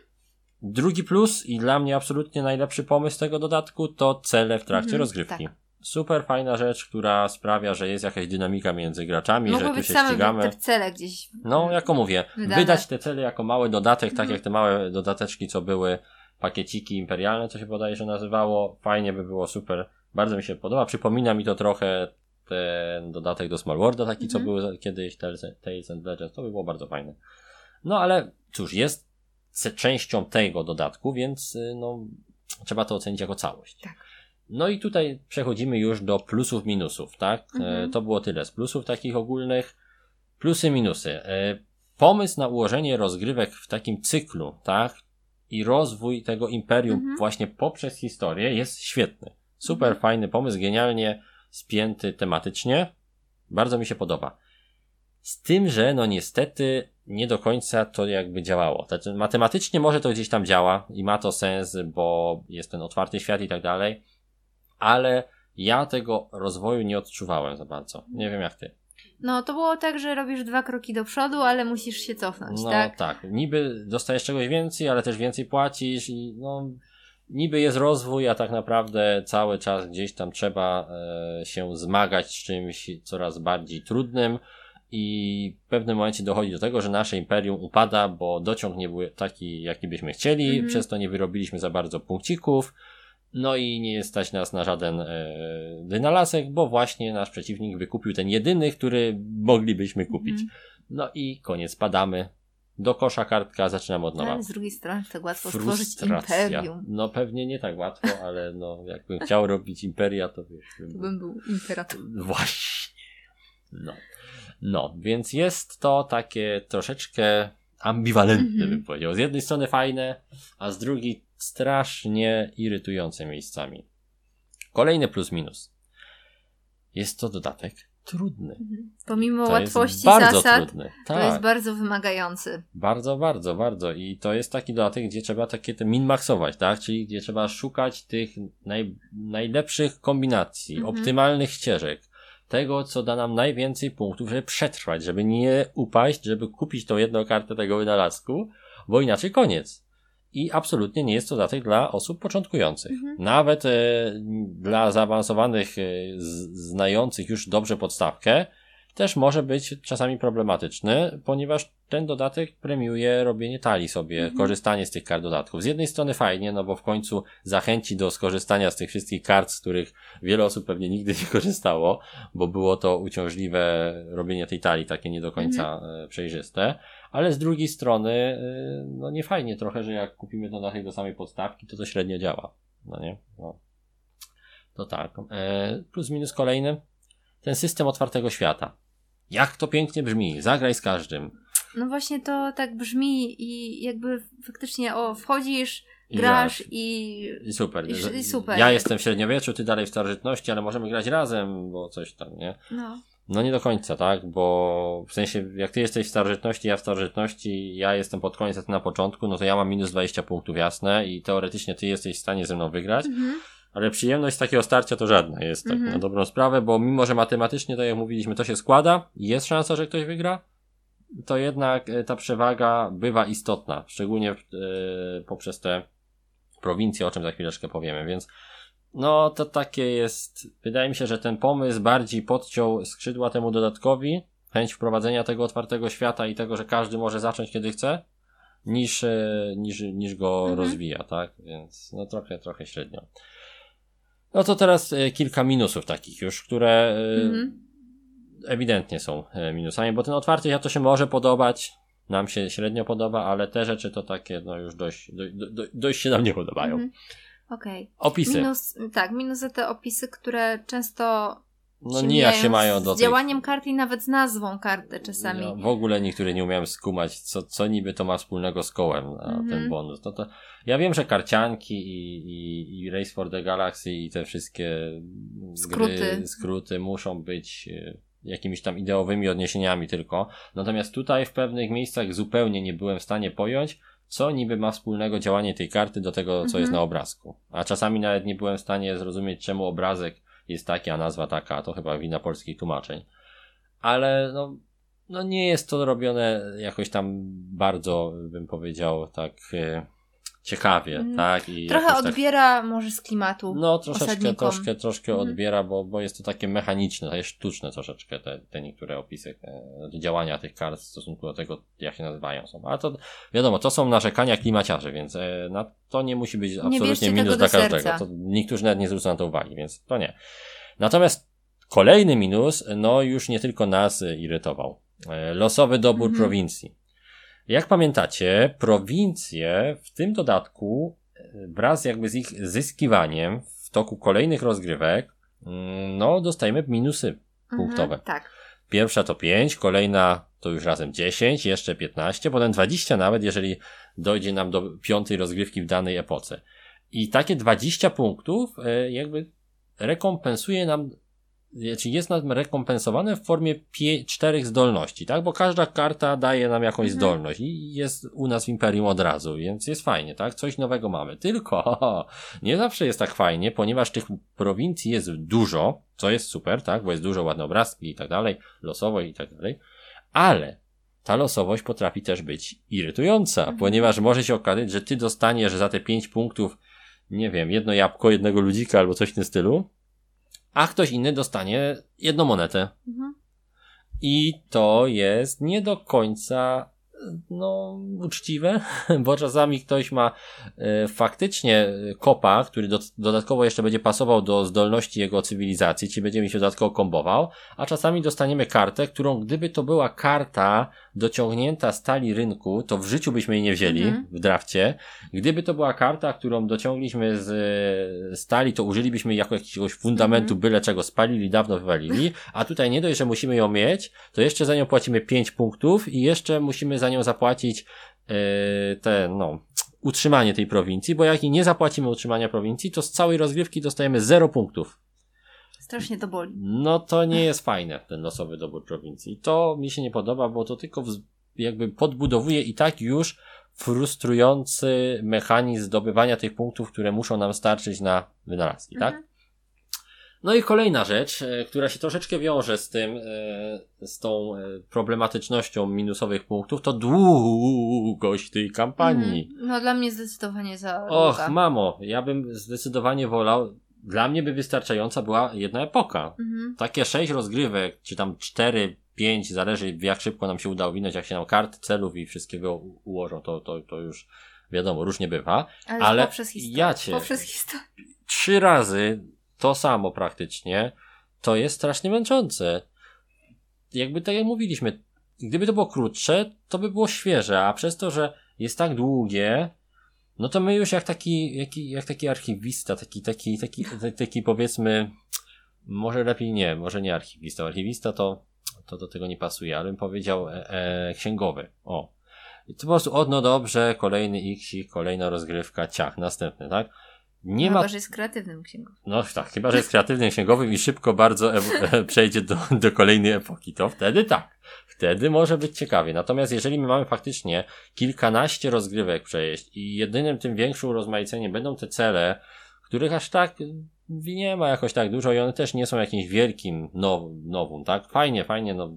Drugi plus i dla mnie absolutnie najlepszy pomysł tego dodatku to cele w trakcie Mhm, rozgrywki. tak. Super fajna rzecz, która sprawia, że jest jakaś dynamika między graczami, że Mogły tu być się ścigamy. te cele gdzieś. No, jako mówię, Wydane. wydać te cele jako mały dodatek, tak Mhm. jak te małe dodateczki, co były pakieciki imperialne, co się bodajże nazywało, fajnie by było, super. Bardzo mi się podoba. Przypomina mi to trochę ten dodatek do Small Worlda, taki, co Mhm. był kiedyś, Tales, and Legends, to by było bardzo fajne. No, ale cóż, jest częścią tego dodatku, więc y, no, trzeba to ocenić jako całość. Tak. No i tutaj przechodzimy już do plusów, minusów, tak? Mhm. E, To było tyle z plusów takich ogólnych. Plusy, minusy. E, Pomysł na ułożenie rozgrywek w takim cyklu, tak? I rozwój tego imperium Mhm. właśnie poprzez historię jest świetny. Super Mhm. fajny pomysł, genialnie spięty tematycznie. Bardzo mi się podoba. Z tym, że no niestety nie do końca to jakby działało. Znaczy, matematycznie może to gdzieś tam działa i ma to sens, bo jest ten otwarty świat i tak dalej, ale ja tego rozwoju nie odczuwałem za bardzo. Nie wiem jak ty. No to było tak, że robisz dwa kroki do przodu, ale musisz się cofnąć, No tak? tak. Niby dostajesz czegoś więcej, ale też więcej płacisz i no niby jest rozwój, a tak naprawdę cały czas gdzieś tam trzeba e, się zmagać z czymś coraz bardziej trudnym i w pewnym momencie dochodzi do tego, że nasze imperium upada, bo dociąg nie był taki, jaki byśmy chcieli, Mhm. przez to nie wyrobiliśmy za bardzo punkcików, no i nie stać nas na żaden e, wynalazek, bo właśnie nasz przeciwnik wykupił ten jedyny, który moglibyśmy kupić. Mhm. No i koniec, padamy. Do kosza kartka, zaczynamy od nowa. Ale z drugiej strony tak łatwo stworzyć Frustracja. imperium. No pewnie nie tak łatwo, ale no jakbym chciał robić imperia, to wiesz. To bym- bym był imperatorem. Właśnie. No. No, więc jest to takie troszeczkę ambiwalentne, Mhm. bym powiedział. Z jednej strony fajne, a z drugiej strasznie irytujące miejscami. Kolejny plus minus. Jest to dodatek trudny. Mhm. Pomimo To łatwości jest bardzo zasad, trudny. to Tak. jest bardzo wymagający. Bardzo, bardzo, bardzo. I to jest taki dodatek, gdzie trzeba takie te min-maxować, tak? Czyli gdzie trzeba szukać tych naj, najlepszych kombinacji, Mhm. optymalnych ścieżek. Tego, co da nam najwięcej punktów, żeby przetrwać, żeby nie upaść, żeby kupić tą jedną kartę tego wynalazku, bo inaczej koniec. I absolutnie nie jest to dodatek dla osób początkujących. Mhm. Nawet e, dla zaawansowanych, e, znających już dobrze podstawkę, też może być czasami problematyczny, ponieważ ten dodatek premiuje robienie talii sobie, Mhm. korzystanie z tych kart dodatków. Z jednej strony fajnie, no bo w końcu zachęci do skorzystania z tych wszystkich kart, z których wiele osób pewnie nigdy nie korzystało, bo było to uciążliwe robienie tej talii, takie nie do końca e, przejrzyste. Ale z drugiej strony, e, no nie fajnie trochę, że jak kupimy tej do samej podstawki, to to średnio działa. No nie? No. To tak. E, plus minus kolejny. Ten system otwartego świata. Jak to pięknie brzmi. Zagraj z każdym. No właśnie to tak brzmi i jakby faktycznie o, wchodzisz, grasz i... I super. I- i super. Ja jestem w średniowieczu, ty dalej w starożytności, ale możemy grać razem, bo coś tam, nie? No. No nie do końca, tak? Bo w sensie, jak ty jesteś w starożytności, ja w starożytności, ja jestem pod koniec, a ty na początku, no to ja mam minus 20 punktów, jasne, i teoretycznie ty jesteś w stanie ze mną wygrać, Mhm. Ale przyjemność takiego starcia to żadna jest, tak Mhm. na dobrą sprawę, bo mimo, że matematycznie, tak jak mówiliśmy, to się składa, i jest szansa, że ktoś wygra, to jednak e, ta przewaga bywa istotna, szczególnie e, poprzez te prowincje, o czym za chwileczkę powiemy, więc no to takie jest, wydaje mi się, że ten pomysł bardziej podciął skrzydła temu dodatkowi, chęć wprowadzenia tego otwartego świata i tego, że każdy może zacząć kiedy chce, niż, e, niż, niż go Mhm. rozwija, tak? Więc no trochę, trochę średnio. No to teraz e, kilka minusów takich już, które e, Mhm. ewidentnie są e, minusami, bo ten otwarty świat to się może podobać, nam się średnio podoba, ale te rzeczy to takie no już dość, do, do, do, dość się nam nie podobają. Mhm. Okej. Opisy. Minus, tak, minus za te opisy, które często no nijak się mają z do tej... działaniem karty i nawet z nazwą karty czasami. Ja w ogóle niektórzy nie umieją skumać, co, co niby to ma wspólnego z kołem, a Mhm. ten bonus. No to, ja wiem, że karcianki i, i, i Race for the Galaxy i te wszystkie Skróty. Gry, skróty muszą być e, jakimiś tam ideowymi odniesieniami tylko. Natomiast tutaj w pewnych miejscach zupełnie nie byłem w stanie pojąć, co niby ma wspólnego działanie tej karty do tego, co Mhm. jest na obrazku. A czasami nawet nie byłem w stanie zrozumieć, czemu obrazek jest taki, a nazwa taka. To chyba wina polskich tłumaczeń. Ale no, no nie jest to robione jakoś tam bardzo, bym powiedział, tak e, ciekawie, Mm. tak? I Trochę tak- odbiera może z klimatu. no, troszeczkę, osadnikom. troszkę, troszkę Mhm. odbiera, bo, bo jest to takie mechaniczne, takie sztuczne troszeczkę te, te niektóre opisy, te działania tych kart w stosunku do tego, jak się nazywają są. Ale to wiadomo, to są narzekania klimaciarzy, więc e, na to nie musi być absolutnie minus dla każdego. To niektórzy nawet nie zwrócą na to uwagi, więc to nie. Natomiast kolejny minus, no już nie tylko nas e, irytował. E, Losowy dobór Mhm. prowincji. Jak pamiętacie, prowincje w tym dodatku e, wraz jakby z ich zyskiwaniem w toku kolejnych rozgrywek, mm, no dostajemy minusy punktowe. Mhm, tak. Pierwsza to 5, kolejna to już razem 10, jeszcze 15, potem 20 nawet, jeżeli dojdzie nam do piątej rozgrywki w danej epoce. I takie 20 punktów e, jakby rekompensuje nam, czy jest nam rekompensowane w formie czterech zdolności, tak? Bo każda karta daje nam jakąś Mhm. zdolność i jest u nas w Imperium od razu, więc jest fajnie, tak? Coś nowego mamy. Tylko nie zawsze jest tak fajnie, ponieważ tych prowincji jest dużo, co jest super, tak? Bo jest dużo ładne obrazki i tak dalej, losowo i tak dalej, ale ta losowość potrafi też być irytująca, Mhm. ponieważ może się okazać, że ty dostaniesz za te 5 punktów, nie wiem, jedno jabłko, jednego ludzika albo coś w tym stylu, a ktoś inny dostanie jedną monetę. Mhm. I to jest nie do końca no, uczciwe, [laughs] bo czasami ktoś ma e, faktycznie e, kopa, który do, dodatkowo jeszcze będzie pasował do zdolności jego cywilizacji, czyli będzie mi się dodatkowo kombował, a czasami dostaniemy kartę, którą gdyby to była karta dociągnięta z rynku, to w życiu byśmy jej nie wzięli Mhm. w drafcie. Gdyby to była karta, którą dociągliśmy z e, stali, to użylibyśmy jako jakiegoś fundamentu, Mhm. byle czego spalili, dawno wywalili, a tutaj nie dość, że musimy ją mieć, to jeszcze za nią płacimy 5 punktów i jeszcze musimy za nią zapłacić e, te, no, utrzymanie tej prowincji, bo jak i nie zapłacimy utrzymania prowincji, to z całej rozgrywki dostajemy 0 punktów. Strasznie to boli. No to nie jest fajne, ten losowy dobór prowincji. To mi się nie podoba, bo to tylko jakby podbudowuje i tak już frustrujący mechanizm zdobywania tych punktów, które muszą nam starczyć na wynalazki, tak? No i kolejna rzecz, e, która się troszeczkę wiąże z tym, e, z tą e, problematycznością minusowych punktów, to długość tej kampanii. Mhm. No dla mnie zdecydowanie za Och, długa. mamo, ja bym zdecydowanie wolał, dla mnie by wystarczająca była jedna epoka. Mhm. Takie sześć rozgrywek, czy tam cztery, pięć, zależy jak szybko nam się uda owinąć, jak się nam kart celów i wszystkiego ułożą, to, to, to już wiadomo, różnie bywa. Ale, Ale poprzez historię. ja cię- Poprzez historię. Trzy razy to samo praktycznie, to jest strasznie męczące. Jakby tak jak mówiliśmy, gdyby to było krótsze, to by było świeże, a przez to, że jest tak długie, no to my już jak taki, jak, jak taki archiwista, taki, taki, taki, taki, powiedzmy, może lepiej nie, może nie archiwista. Archiwista to, to do tego nie pasuje, ale bym powiedział e, e, księgowy. O. I to po prostu, o no dobrze, kolejny xik, kolejna rozgrywka, ciach, następny, tak? Nie Chyba, ma że jest kreatywnym księgowym. no tak, chyba że jest kreatywnym księgowym i szybko bardzo [laughs] e- przejdzie do, do kolejnej epoki, to wtedy tak. Wtedy może być ciekawie. Natomiast jeżeli my mamy faktycznie kilkanaście rozgrywek przejść i jedynym tym większym urozmaiceniem będą te cele, których aż tak nie ma jakoś tak dużo i one też nie są jakimś wielkim now, nowum, tak? Fajnie, fajnie, no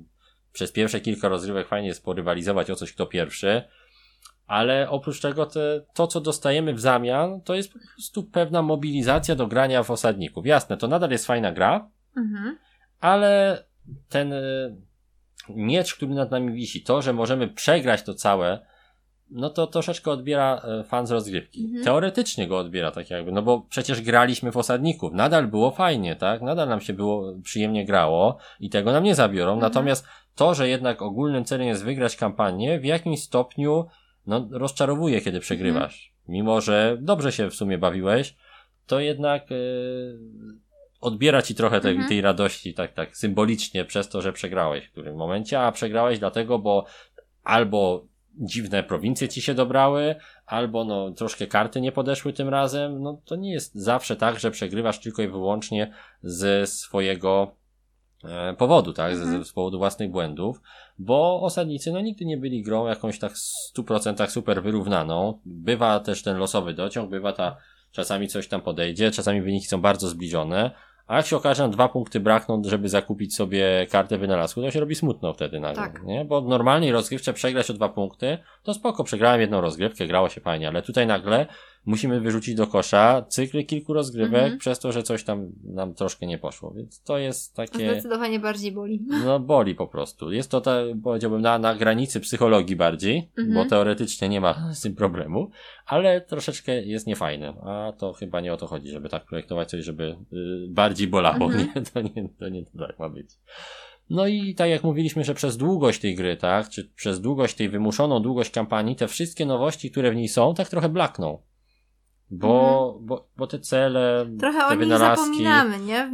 przez pierwsze kilka rozgrywek fajnie jest porywalizować o coś kto pierwszy, ale oprócz tego te, to, co dostajemy w zamian, to jest po prostu pewna mobilizacja do grania w osadników. Jasne, to nadal jest fajna gra, Mhm. ale ten y, miecz, który nad nami wisi, to, że możemy przegrać to całe, no to troszeczkę odbiera e, fan z rozgrywki. Mhm. Teoretycznie go odbiera tak jakby, no bo przecież graliśmy w osadników, nadal było fajnie, tak? Nadal nam się było przyjemnie grało i tego nam nie zabiorą. Mhm. Natomiast to, że jednak ogólnym celem jest wygrać kampanię, w jakimś stopniu no, rozczarowuje, kiedy przegrywasz. Mimo, że dobrze się w sumie bawiłeś, to jednak yy, odbiera ci trochę tej, Mhm. tej radości, tak, tak, symbolicznie przez to, że przegrałeś w którym momencie, a przegrałeś dlatego, bo albo dziwne prowincje ci się dobrały, albo no troszkę karty nie podeszły tym razem, no to nie jest zawsze tak, że przegrywasz tylko i wyłącznie ze swojego e, powodu, tak, z, Mhm. z powodu własnych błędów, bo osadnicy no nigdy nie byli grą jakąś tak w 100% super wyrównaną. Bywa też ten losowy dociąg, bywa ta czasami coś tam podejdzie, czasami wyniki są bardzo zbliżone, a jak się okaże, nam dwa punkty brakną, żeby zakupić sobie kartę wynalazku, to się robi smutno wtedy nagle, Tak. nie? Bo normalnie rozgrywcze przegrać o dwa punkty, to spoko, przegrałem jedną rozgrywkę, grało się fajnie, ale tutaj nagle musimy wyrzucić do kosza cykly kilku rozgrywek Mhm. przez to, że coś tam nam troszkę nie poszło, więc to jest takie... Zdecydowanie bardziej boli. No boli po prostu. Jest to, ta, powiedziałbym, na, na granicy psychologii bardziej, Mhm. bo teoretycznie nie ma [laughs] z tym problemu, ale troszeczkę jest niefajne. A to chyba nie o to chodzi, żeby tak projektować coś, żeby y, bardziej bolało. Mhm. Nie, to nie, to nie tak ma być. No i tak jak mówiliśmy, że przez długość tej gry, tak, czy przez długość tej wymuszoną długość kampanii, te wszystkie nowości, które w niej są, tak trochę blakną. Bo, bo, bo te cele, Trochę te o nich zapominamy, nie?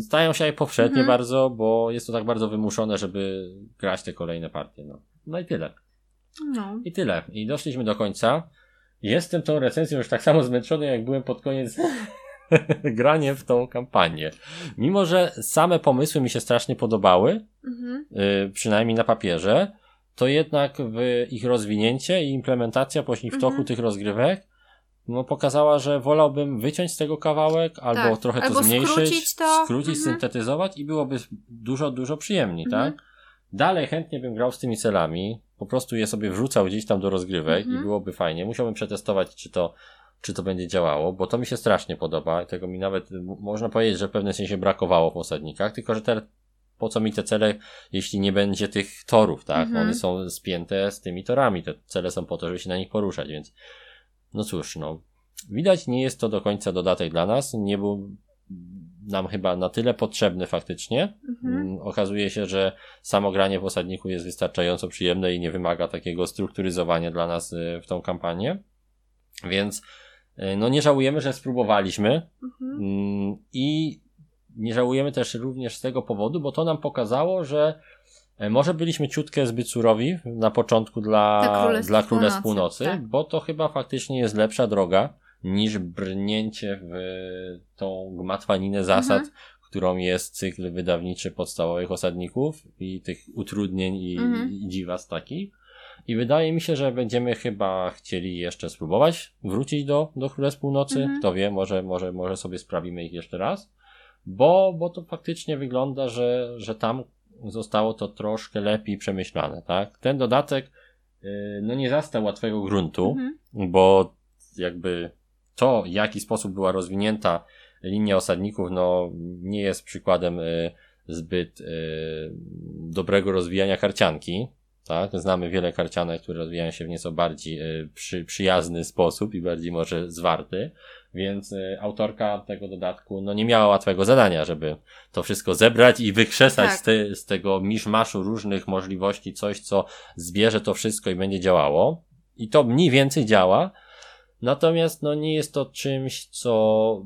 Stają się powszednie Mhm. bardzo, bo jest to tak bardzo wymuszone, żeby grać te kolejne partie. No, no i tyle. No. I tyle. I doszliśmy do końca. Jestem tą recenzją już tak samo zmęczony, jak byłem pod koniec [laughs] graniem w tą kampanię. Mimo, że same pomysły mi się strasznie podobały, Mhm. y, przynajmniej na papierze, to jednak w ich rozwinięcie i implementacja później w toku Mhm. tych rozgrywek no, pokazała, że wolałbym wyciąć z tego kawałek, albo Tak. trochę Albo to zmniejszyć, skrócić to. skrócić, Mhm. syntetyzować i byłoby dużo, dużo przyjemniej, Mhm. tak? Dalej chętnie bym grał z tymi celami, po prostu je sobie wrzucał gdzieś tam do rozgrywek Mhm. i byłoby fajnie. Musiałbym przetestować, czy to, czy to będzie działało, bo to mi się strasznie podoba. Tego mi nawet, można powiedzieć, że w pewnym sensie brakowało w osadnikach, tylko że te, po co mi te cele, jeśli nie będzie tych torów, tak? Mhm. One są spięte z tymi torami. Te cele są po to, żeby się na nich poruszać, więc no cóż, no. Widać, nie jest to do końca dodatek dla nas. Nie był nam chyba na tyle potrzebny faktycznie. Mhm. Mm, Okazuje się, że samo granie w osadniku jest wystarczająco przyjemne i nie wymaga takiego strukturyzowania dla nas y, w tą kampanię. Więc y, no nie żałujemy, że spróbowaliśmy Mhm. Mm, i nie żałujemy też również z tego powodu, bo to nam pokazało, że może byliśmy ciutkę zbyt surowi na początku dla, Dla Królestw dla Królestw Północy, tak. bo to chyba faktycznie jest lepsza droga niż brnięcie w tą gmatwaninę zasad, Mhm. którą jest cykl wydawniczy podstawowych osadników i tych utrudnień i, Mhm. i dziwas takich. I wydaje mi się, że będziemy chyba chcieli jeszcze spróbować wrócić do, do Królestw Północy. Mhm. Kto wie, może, może, może sobie sprawimy ich jeszcze raz. Bo, bo to faktycznie wygląda, że, że tam zostało to troszkę lepiej przemyślane, tak? Ten dodatek, yy, no nie zastał łatwego gruntu, Mhm. bo jakby to, w jaki sposób była rozwinięta linia osadników, no nie jest przykładem y, zbyt y, dobrego rozwijania karcianki. Tak? Znamy wiele karcianek, które rozwijają się w nieco bardziej y, przy, przyjazny sposób i bardziej może zwarty. Więc y, autorka tego dodatku no, nie miała łatwego zadania, żeby to wszystko zebrać i wykrzesać Tak. z, te, z tego miszmaszu różnych możliwości coś, co zbierze to wszystko i będzie działało. I to mniej więcej działa. Natomiast no, nie jest to czymś, co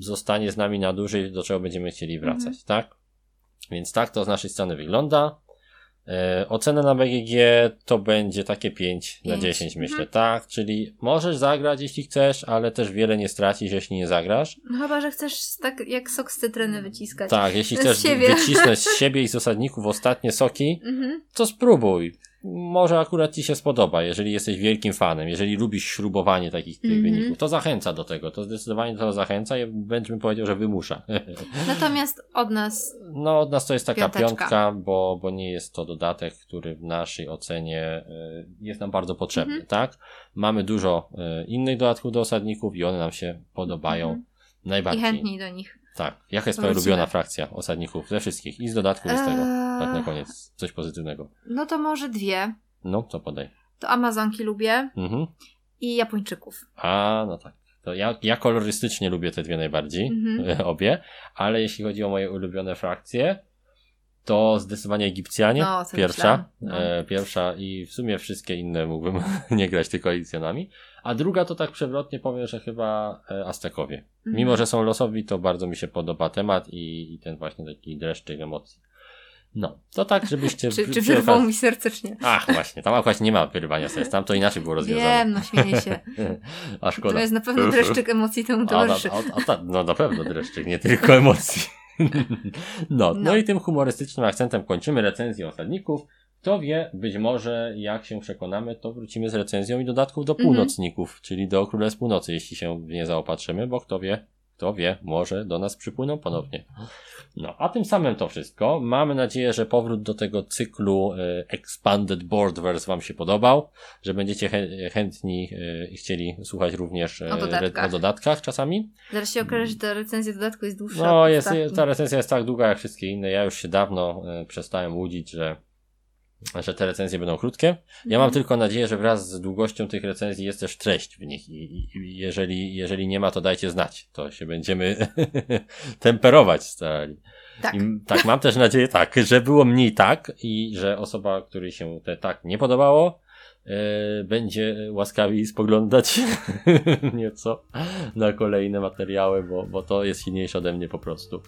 zostanie z nami na dłużej, do czego będziemy chcieli wracać, Mhm. tak? Więc tak to z naszej strony wygląda. E, ocena na BGG to będzie takie 5 na Pięć. 10, myślę, Mhm. tak? Czyli możesz zagrać, jeśli chcesz, ale też wiele nie stracisz, jeśli nie zagrasz. No chyba, że chcesz tak jak sok z cytryny wyciskać. Tak, jeśli chcesz siebie. wycisnąć z [laughs] siebie i z osadników ostatnie soki, Mhm. to spróbuj. Może akurat ci się spodoba, jeżeli jesteś wielkim fanem, jeżeli lubisz śrubowanie takich tych Mhm. wyników, to zachęca do tego, to zdecydowanie to zachęca i wręcz bym powiedział, że wymusza. [laughs] Natomiast od nas No, od nas to jest taka Piąteczka. piątka, bo, bo nie jest to dodatek, który w naszej ocenie y, jest nam bardzo potrzebny, Mhm. tak? Mamy dużo y, innych dodatków do osadników i one nam się podobają Mhm. i najbardziej. chętniej do nich. Tak. Jaka jest twoja ulubiona frakcja osadników ze wszystkich? I z dodatków, i z tego. Tak na koniec. Coś pozytywnego. No to może dwie. No, to podaj. To Amazonki lubię Mhm. i Japończyków. A, no tak. To ja, ja kolorystycznie lubię te dwie najbardziej, Mhm. [laughs] obie, ale jeśli chodzi o moje ulubione frakcje, to zdecydowanie Egipcjanie, No, co pierwsza, no. e, pierwsza i w sumie wszystkie inne mógłbym [laughs] nie grać tylko edycjonami, a druga to tak przewrotnie powiem, że chyba e, Aztekowie. Mhm. Mimo, że są losowi, to bardzo mi się podoba temat i, i ten właśnie taki dreszczyk emocji. No, to tak, żebyście... [laughs] Czy, czy wyrwał mi serdecznie? Ach, właśnie, tam akurat nie ma wyrywania serc, tam to inaczej było rozwiązane. Wiem, no śmieję się. [laughs] A szkoda. To jest na pewno dreszczyk emocji temu A, towarzyszy. a, a, ta, no na pewno dreszczyk, nie tylko [laughs] emocji. No, no, No. i tym humorystycznym akcentem kończymy recenzję osadników. Kto wie, być może jak się przekonamy, to wrócimy z recenzją i dodatków do Mhm. północników, czyli do Królestw Północy, jeśli się nie zaopatrzymy, bo kto wie, kto wie, może do nas przypłyną ponownie. No, a tym samym to wszystko. Mamy nadzieję, że powrót do tego cyklu e, Expanded Boardverse Wam się podobał, że będziecie chę- chętni e, i chcieli słuchać również e, O dodatkach. o dodatkach czasami. Zaraz się okaże, że ta recenzja dodatku jest dłuższa. No, jest, ta recenzja jest tak długa jak wszystkie inne. Ja już się dawno przestałem łudzić, że, że te recenzje będą krótkie. Ja mam Mhm. tylko nadzieję, że wraz z długością tych recenzji jest też treść w nich i, i, jeżeli, jeżeli nie ma, to dajcie znać. To się będziemy [laughs] temperować starali. Tak. I, tak, mam też nadzieję tak, że było mniej tak i że osoba, której się te tak nie podobało, e, będzie łaskawi spoglądać [laughs] nieco na kolejne materiały, bo, bo to jest silniejsze ode mnie po prostu.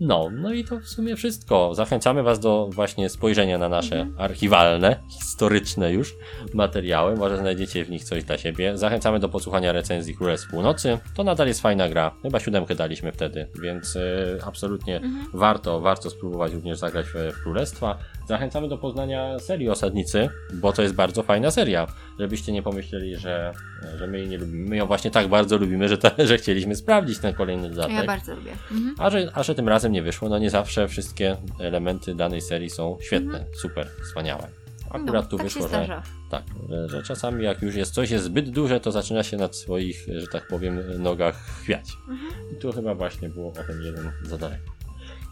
No, no i to w sumie wszystko. Zachęcamy Was do właśnie spojrzenia na nasze Mhm. archiwalne, historyczne już materiały. Może znajdziecie w nich coś dla siebie. Zachęcamy do posłuchania recenzji Królestw Północy. To nadal jest fajna gra. Chyba siódemkę daliśmy wtedy, więc e, absolutnie Mhm. warto, warto spróbować również zagrać w Królestwa. Zachęcamy do poznania serii Osadnicy, bo to jest bardzo fajna seria. Żebyście nie pomyśleli, że, że my jej nie lubimy. My ją właśnie tak bardzo lubimy, że, ta, [laughs] że chcieliśmy sprawdzić ten kolejny dodatek. Ja bardzo lubię. Mhm. A że, a że tym razem nie wyszło, no nie zawsze wszystkie elementy danej serii są świetne, super, wspaniałe. Akurat no, tu tak wyszło, że, tak, że, że czasami jak już jest coś jest zbyt duże, to zaczyna się nad swoich, że tak powiem, nogach chwiać. Mhm. I tu chyba właśnie było o ten jeden za daleko.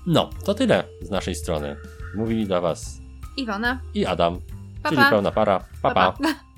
No, to tyle z naszej strony. Mówili dla Was Iwona. i Adam, Pa, czyli pa. pełna para. pa. pa. pa. [laughs]